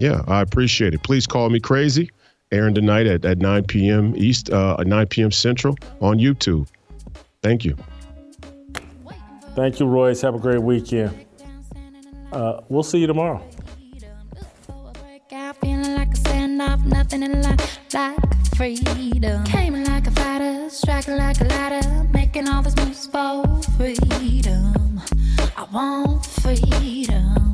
Yeah, I appreciate it. Please call me crazy. Airing tonight at, at 9 p.m. East, uh, 9 p.m. Central on YouTube. Thank you. Thank you, Royce. Have a great weekend. Uh, we'll see you tomorrow. Feeling like a standoff, nothing in life like freedom. Came like a fighter, striking like a ladder, making all these moves for freedom. I want freedom.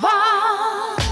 Wow.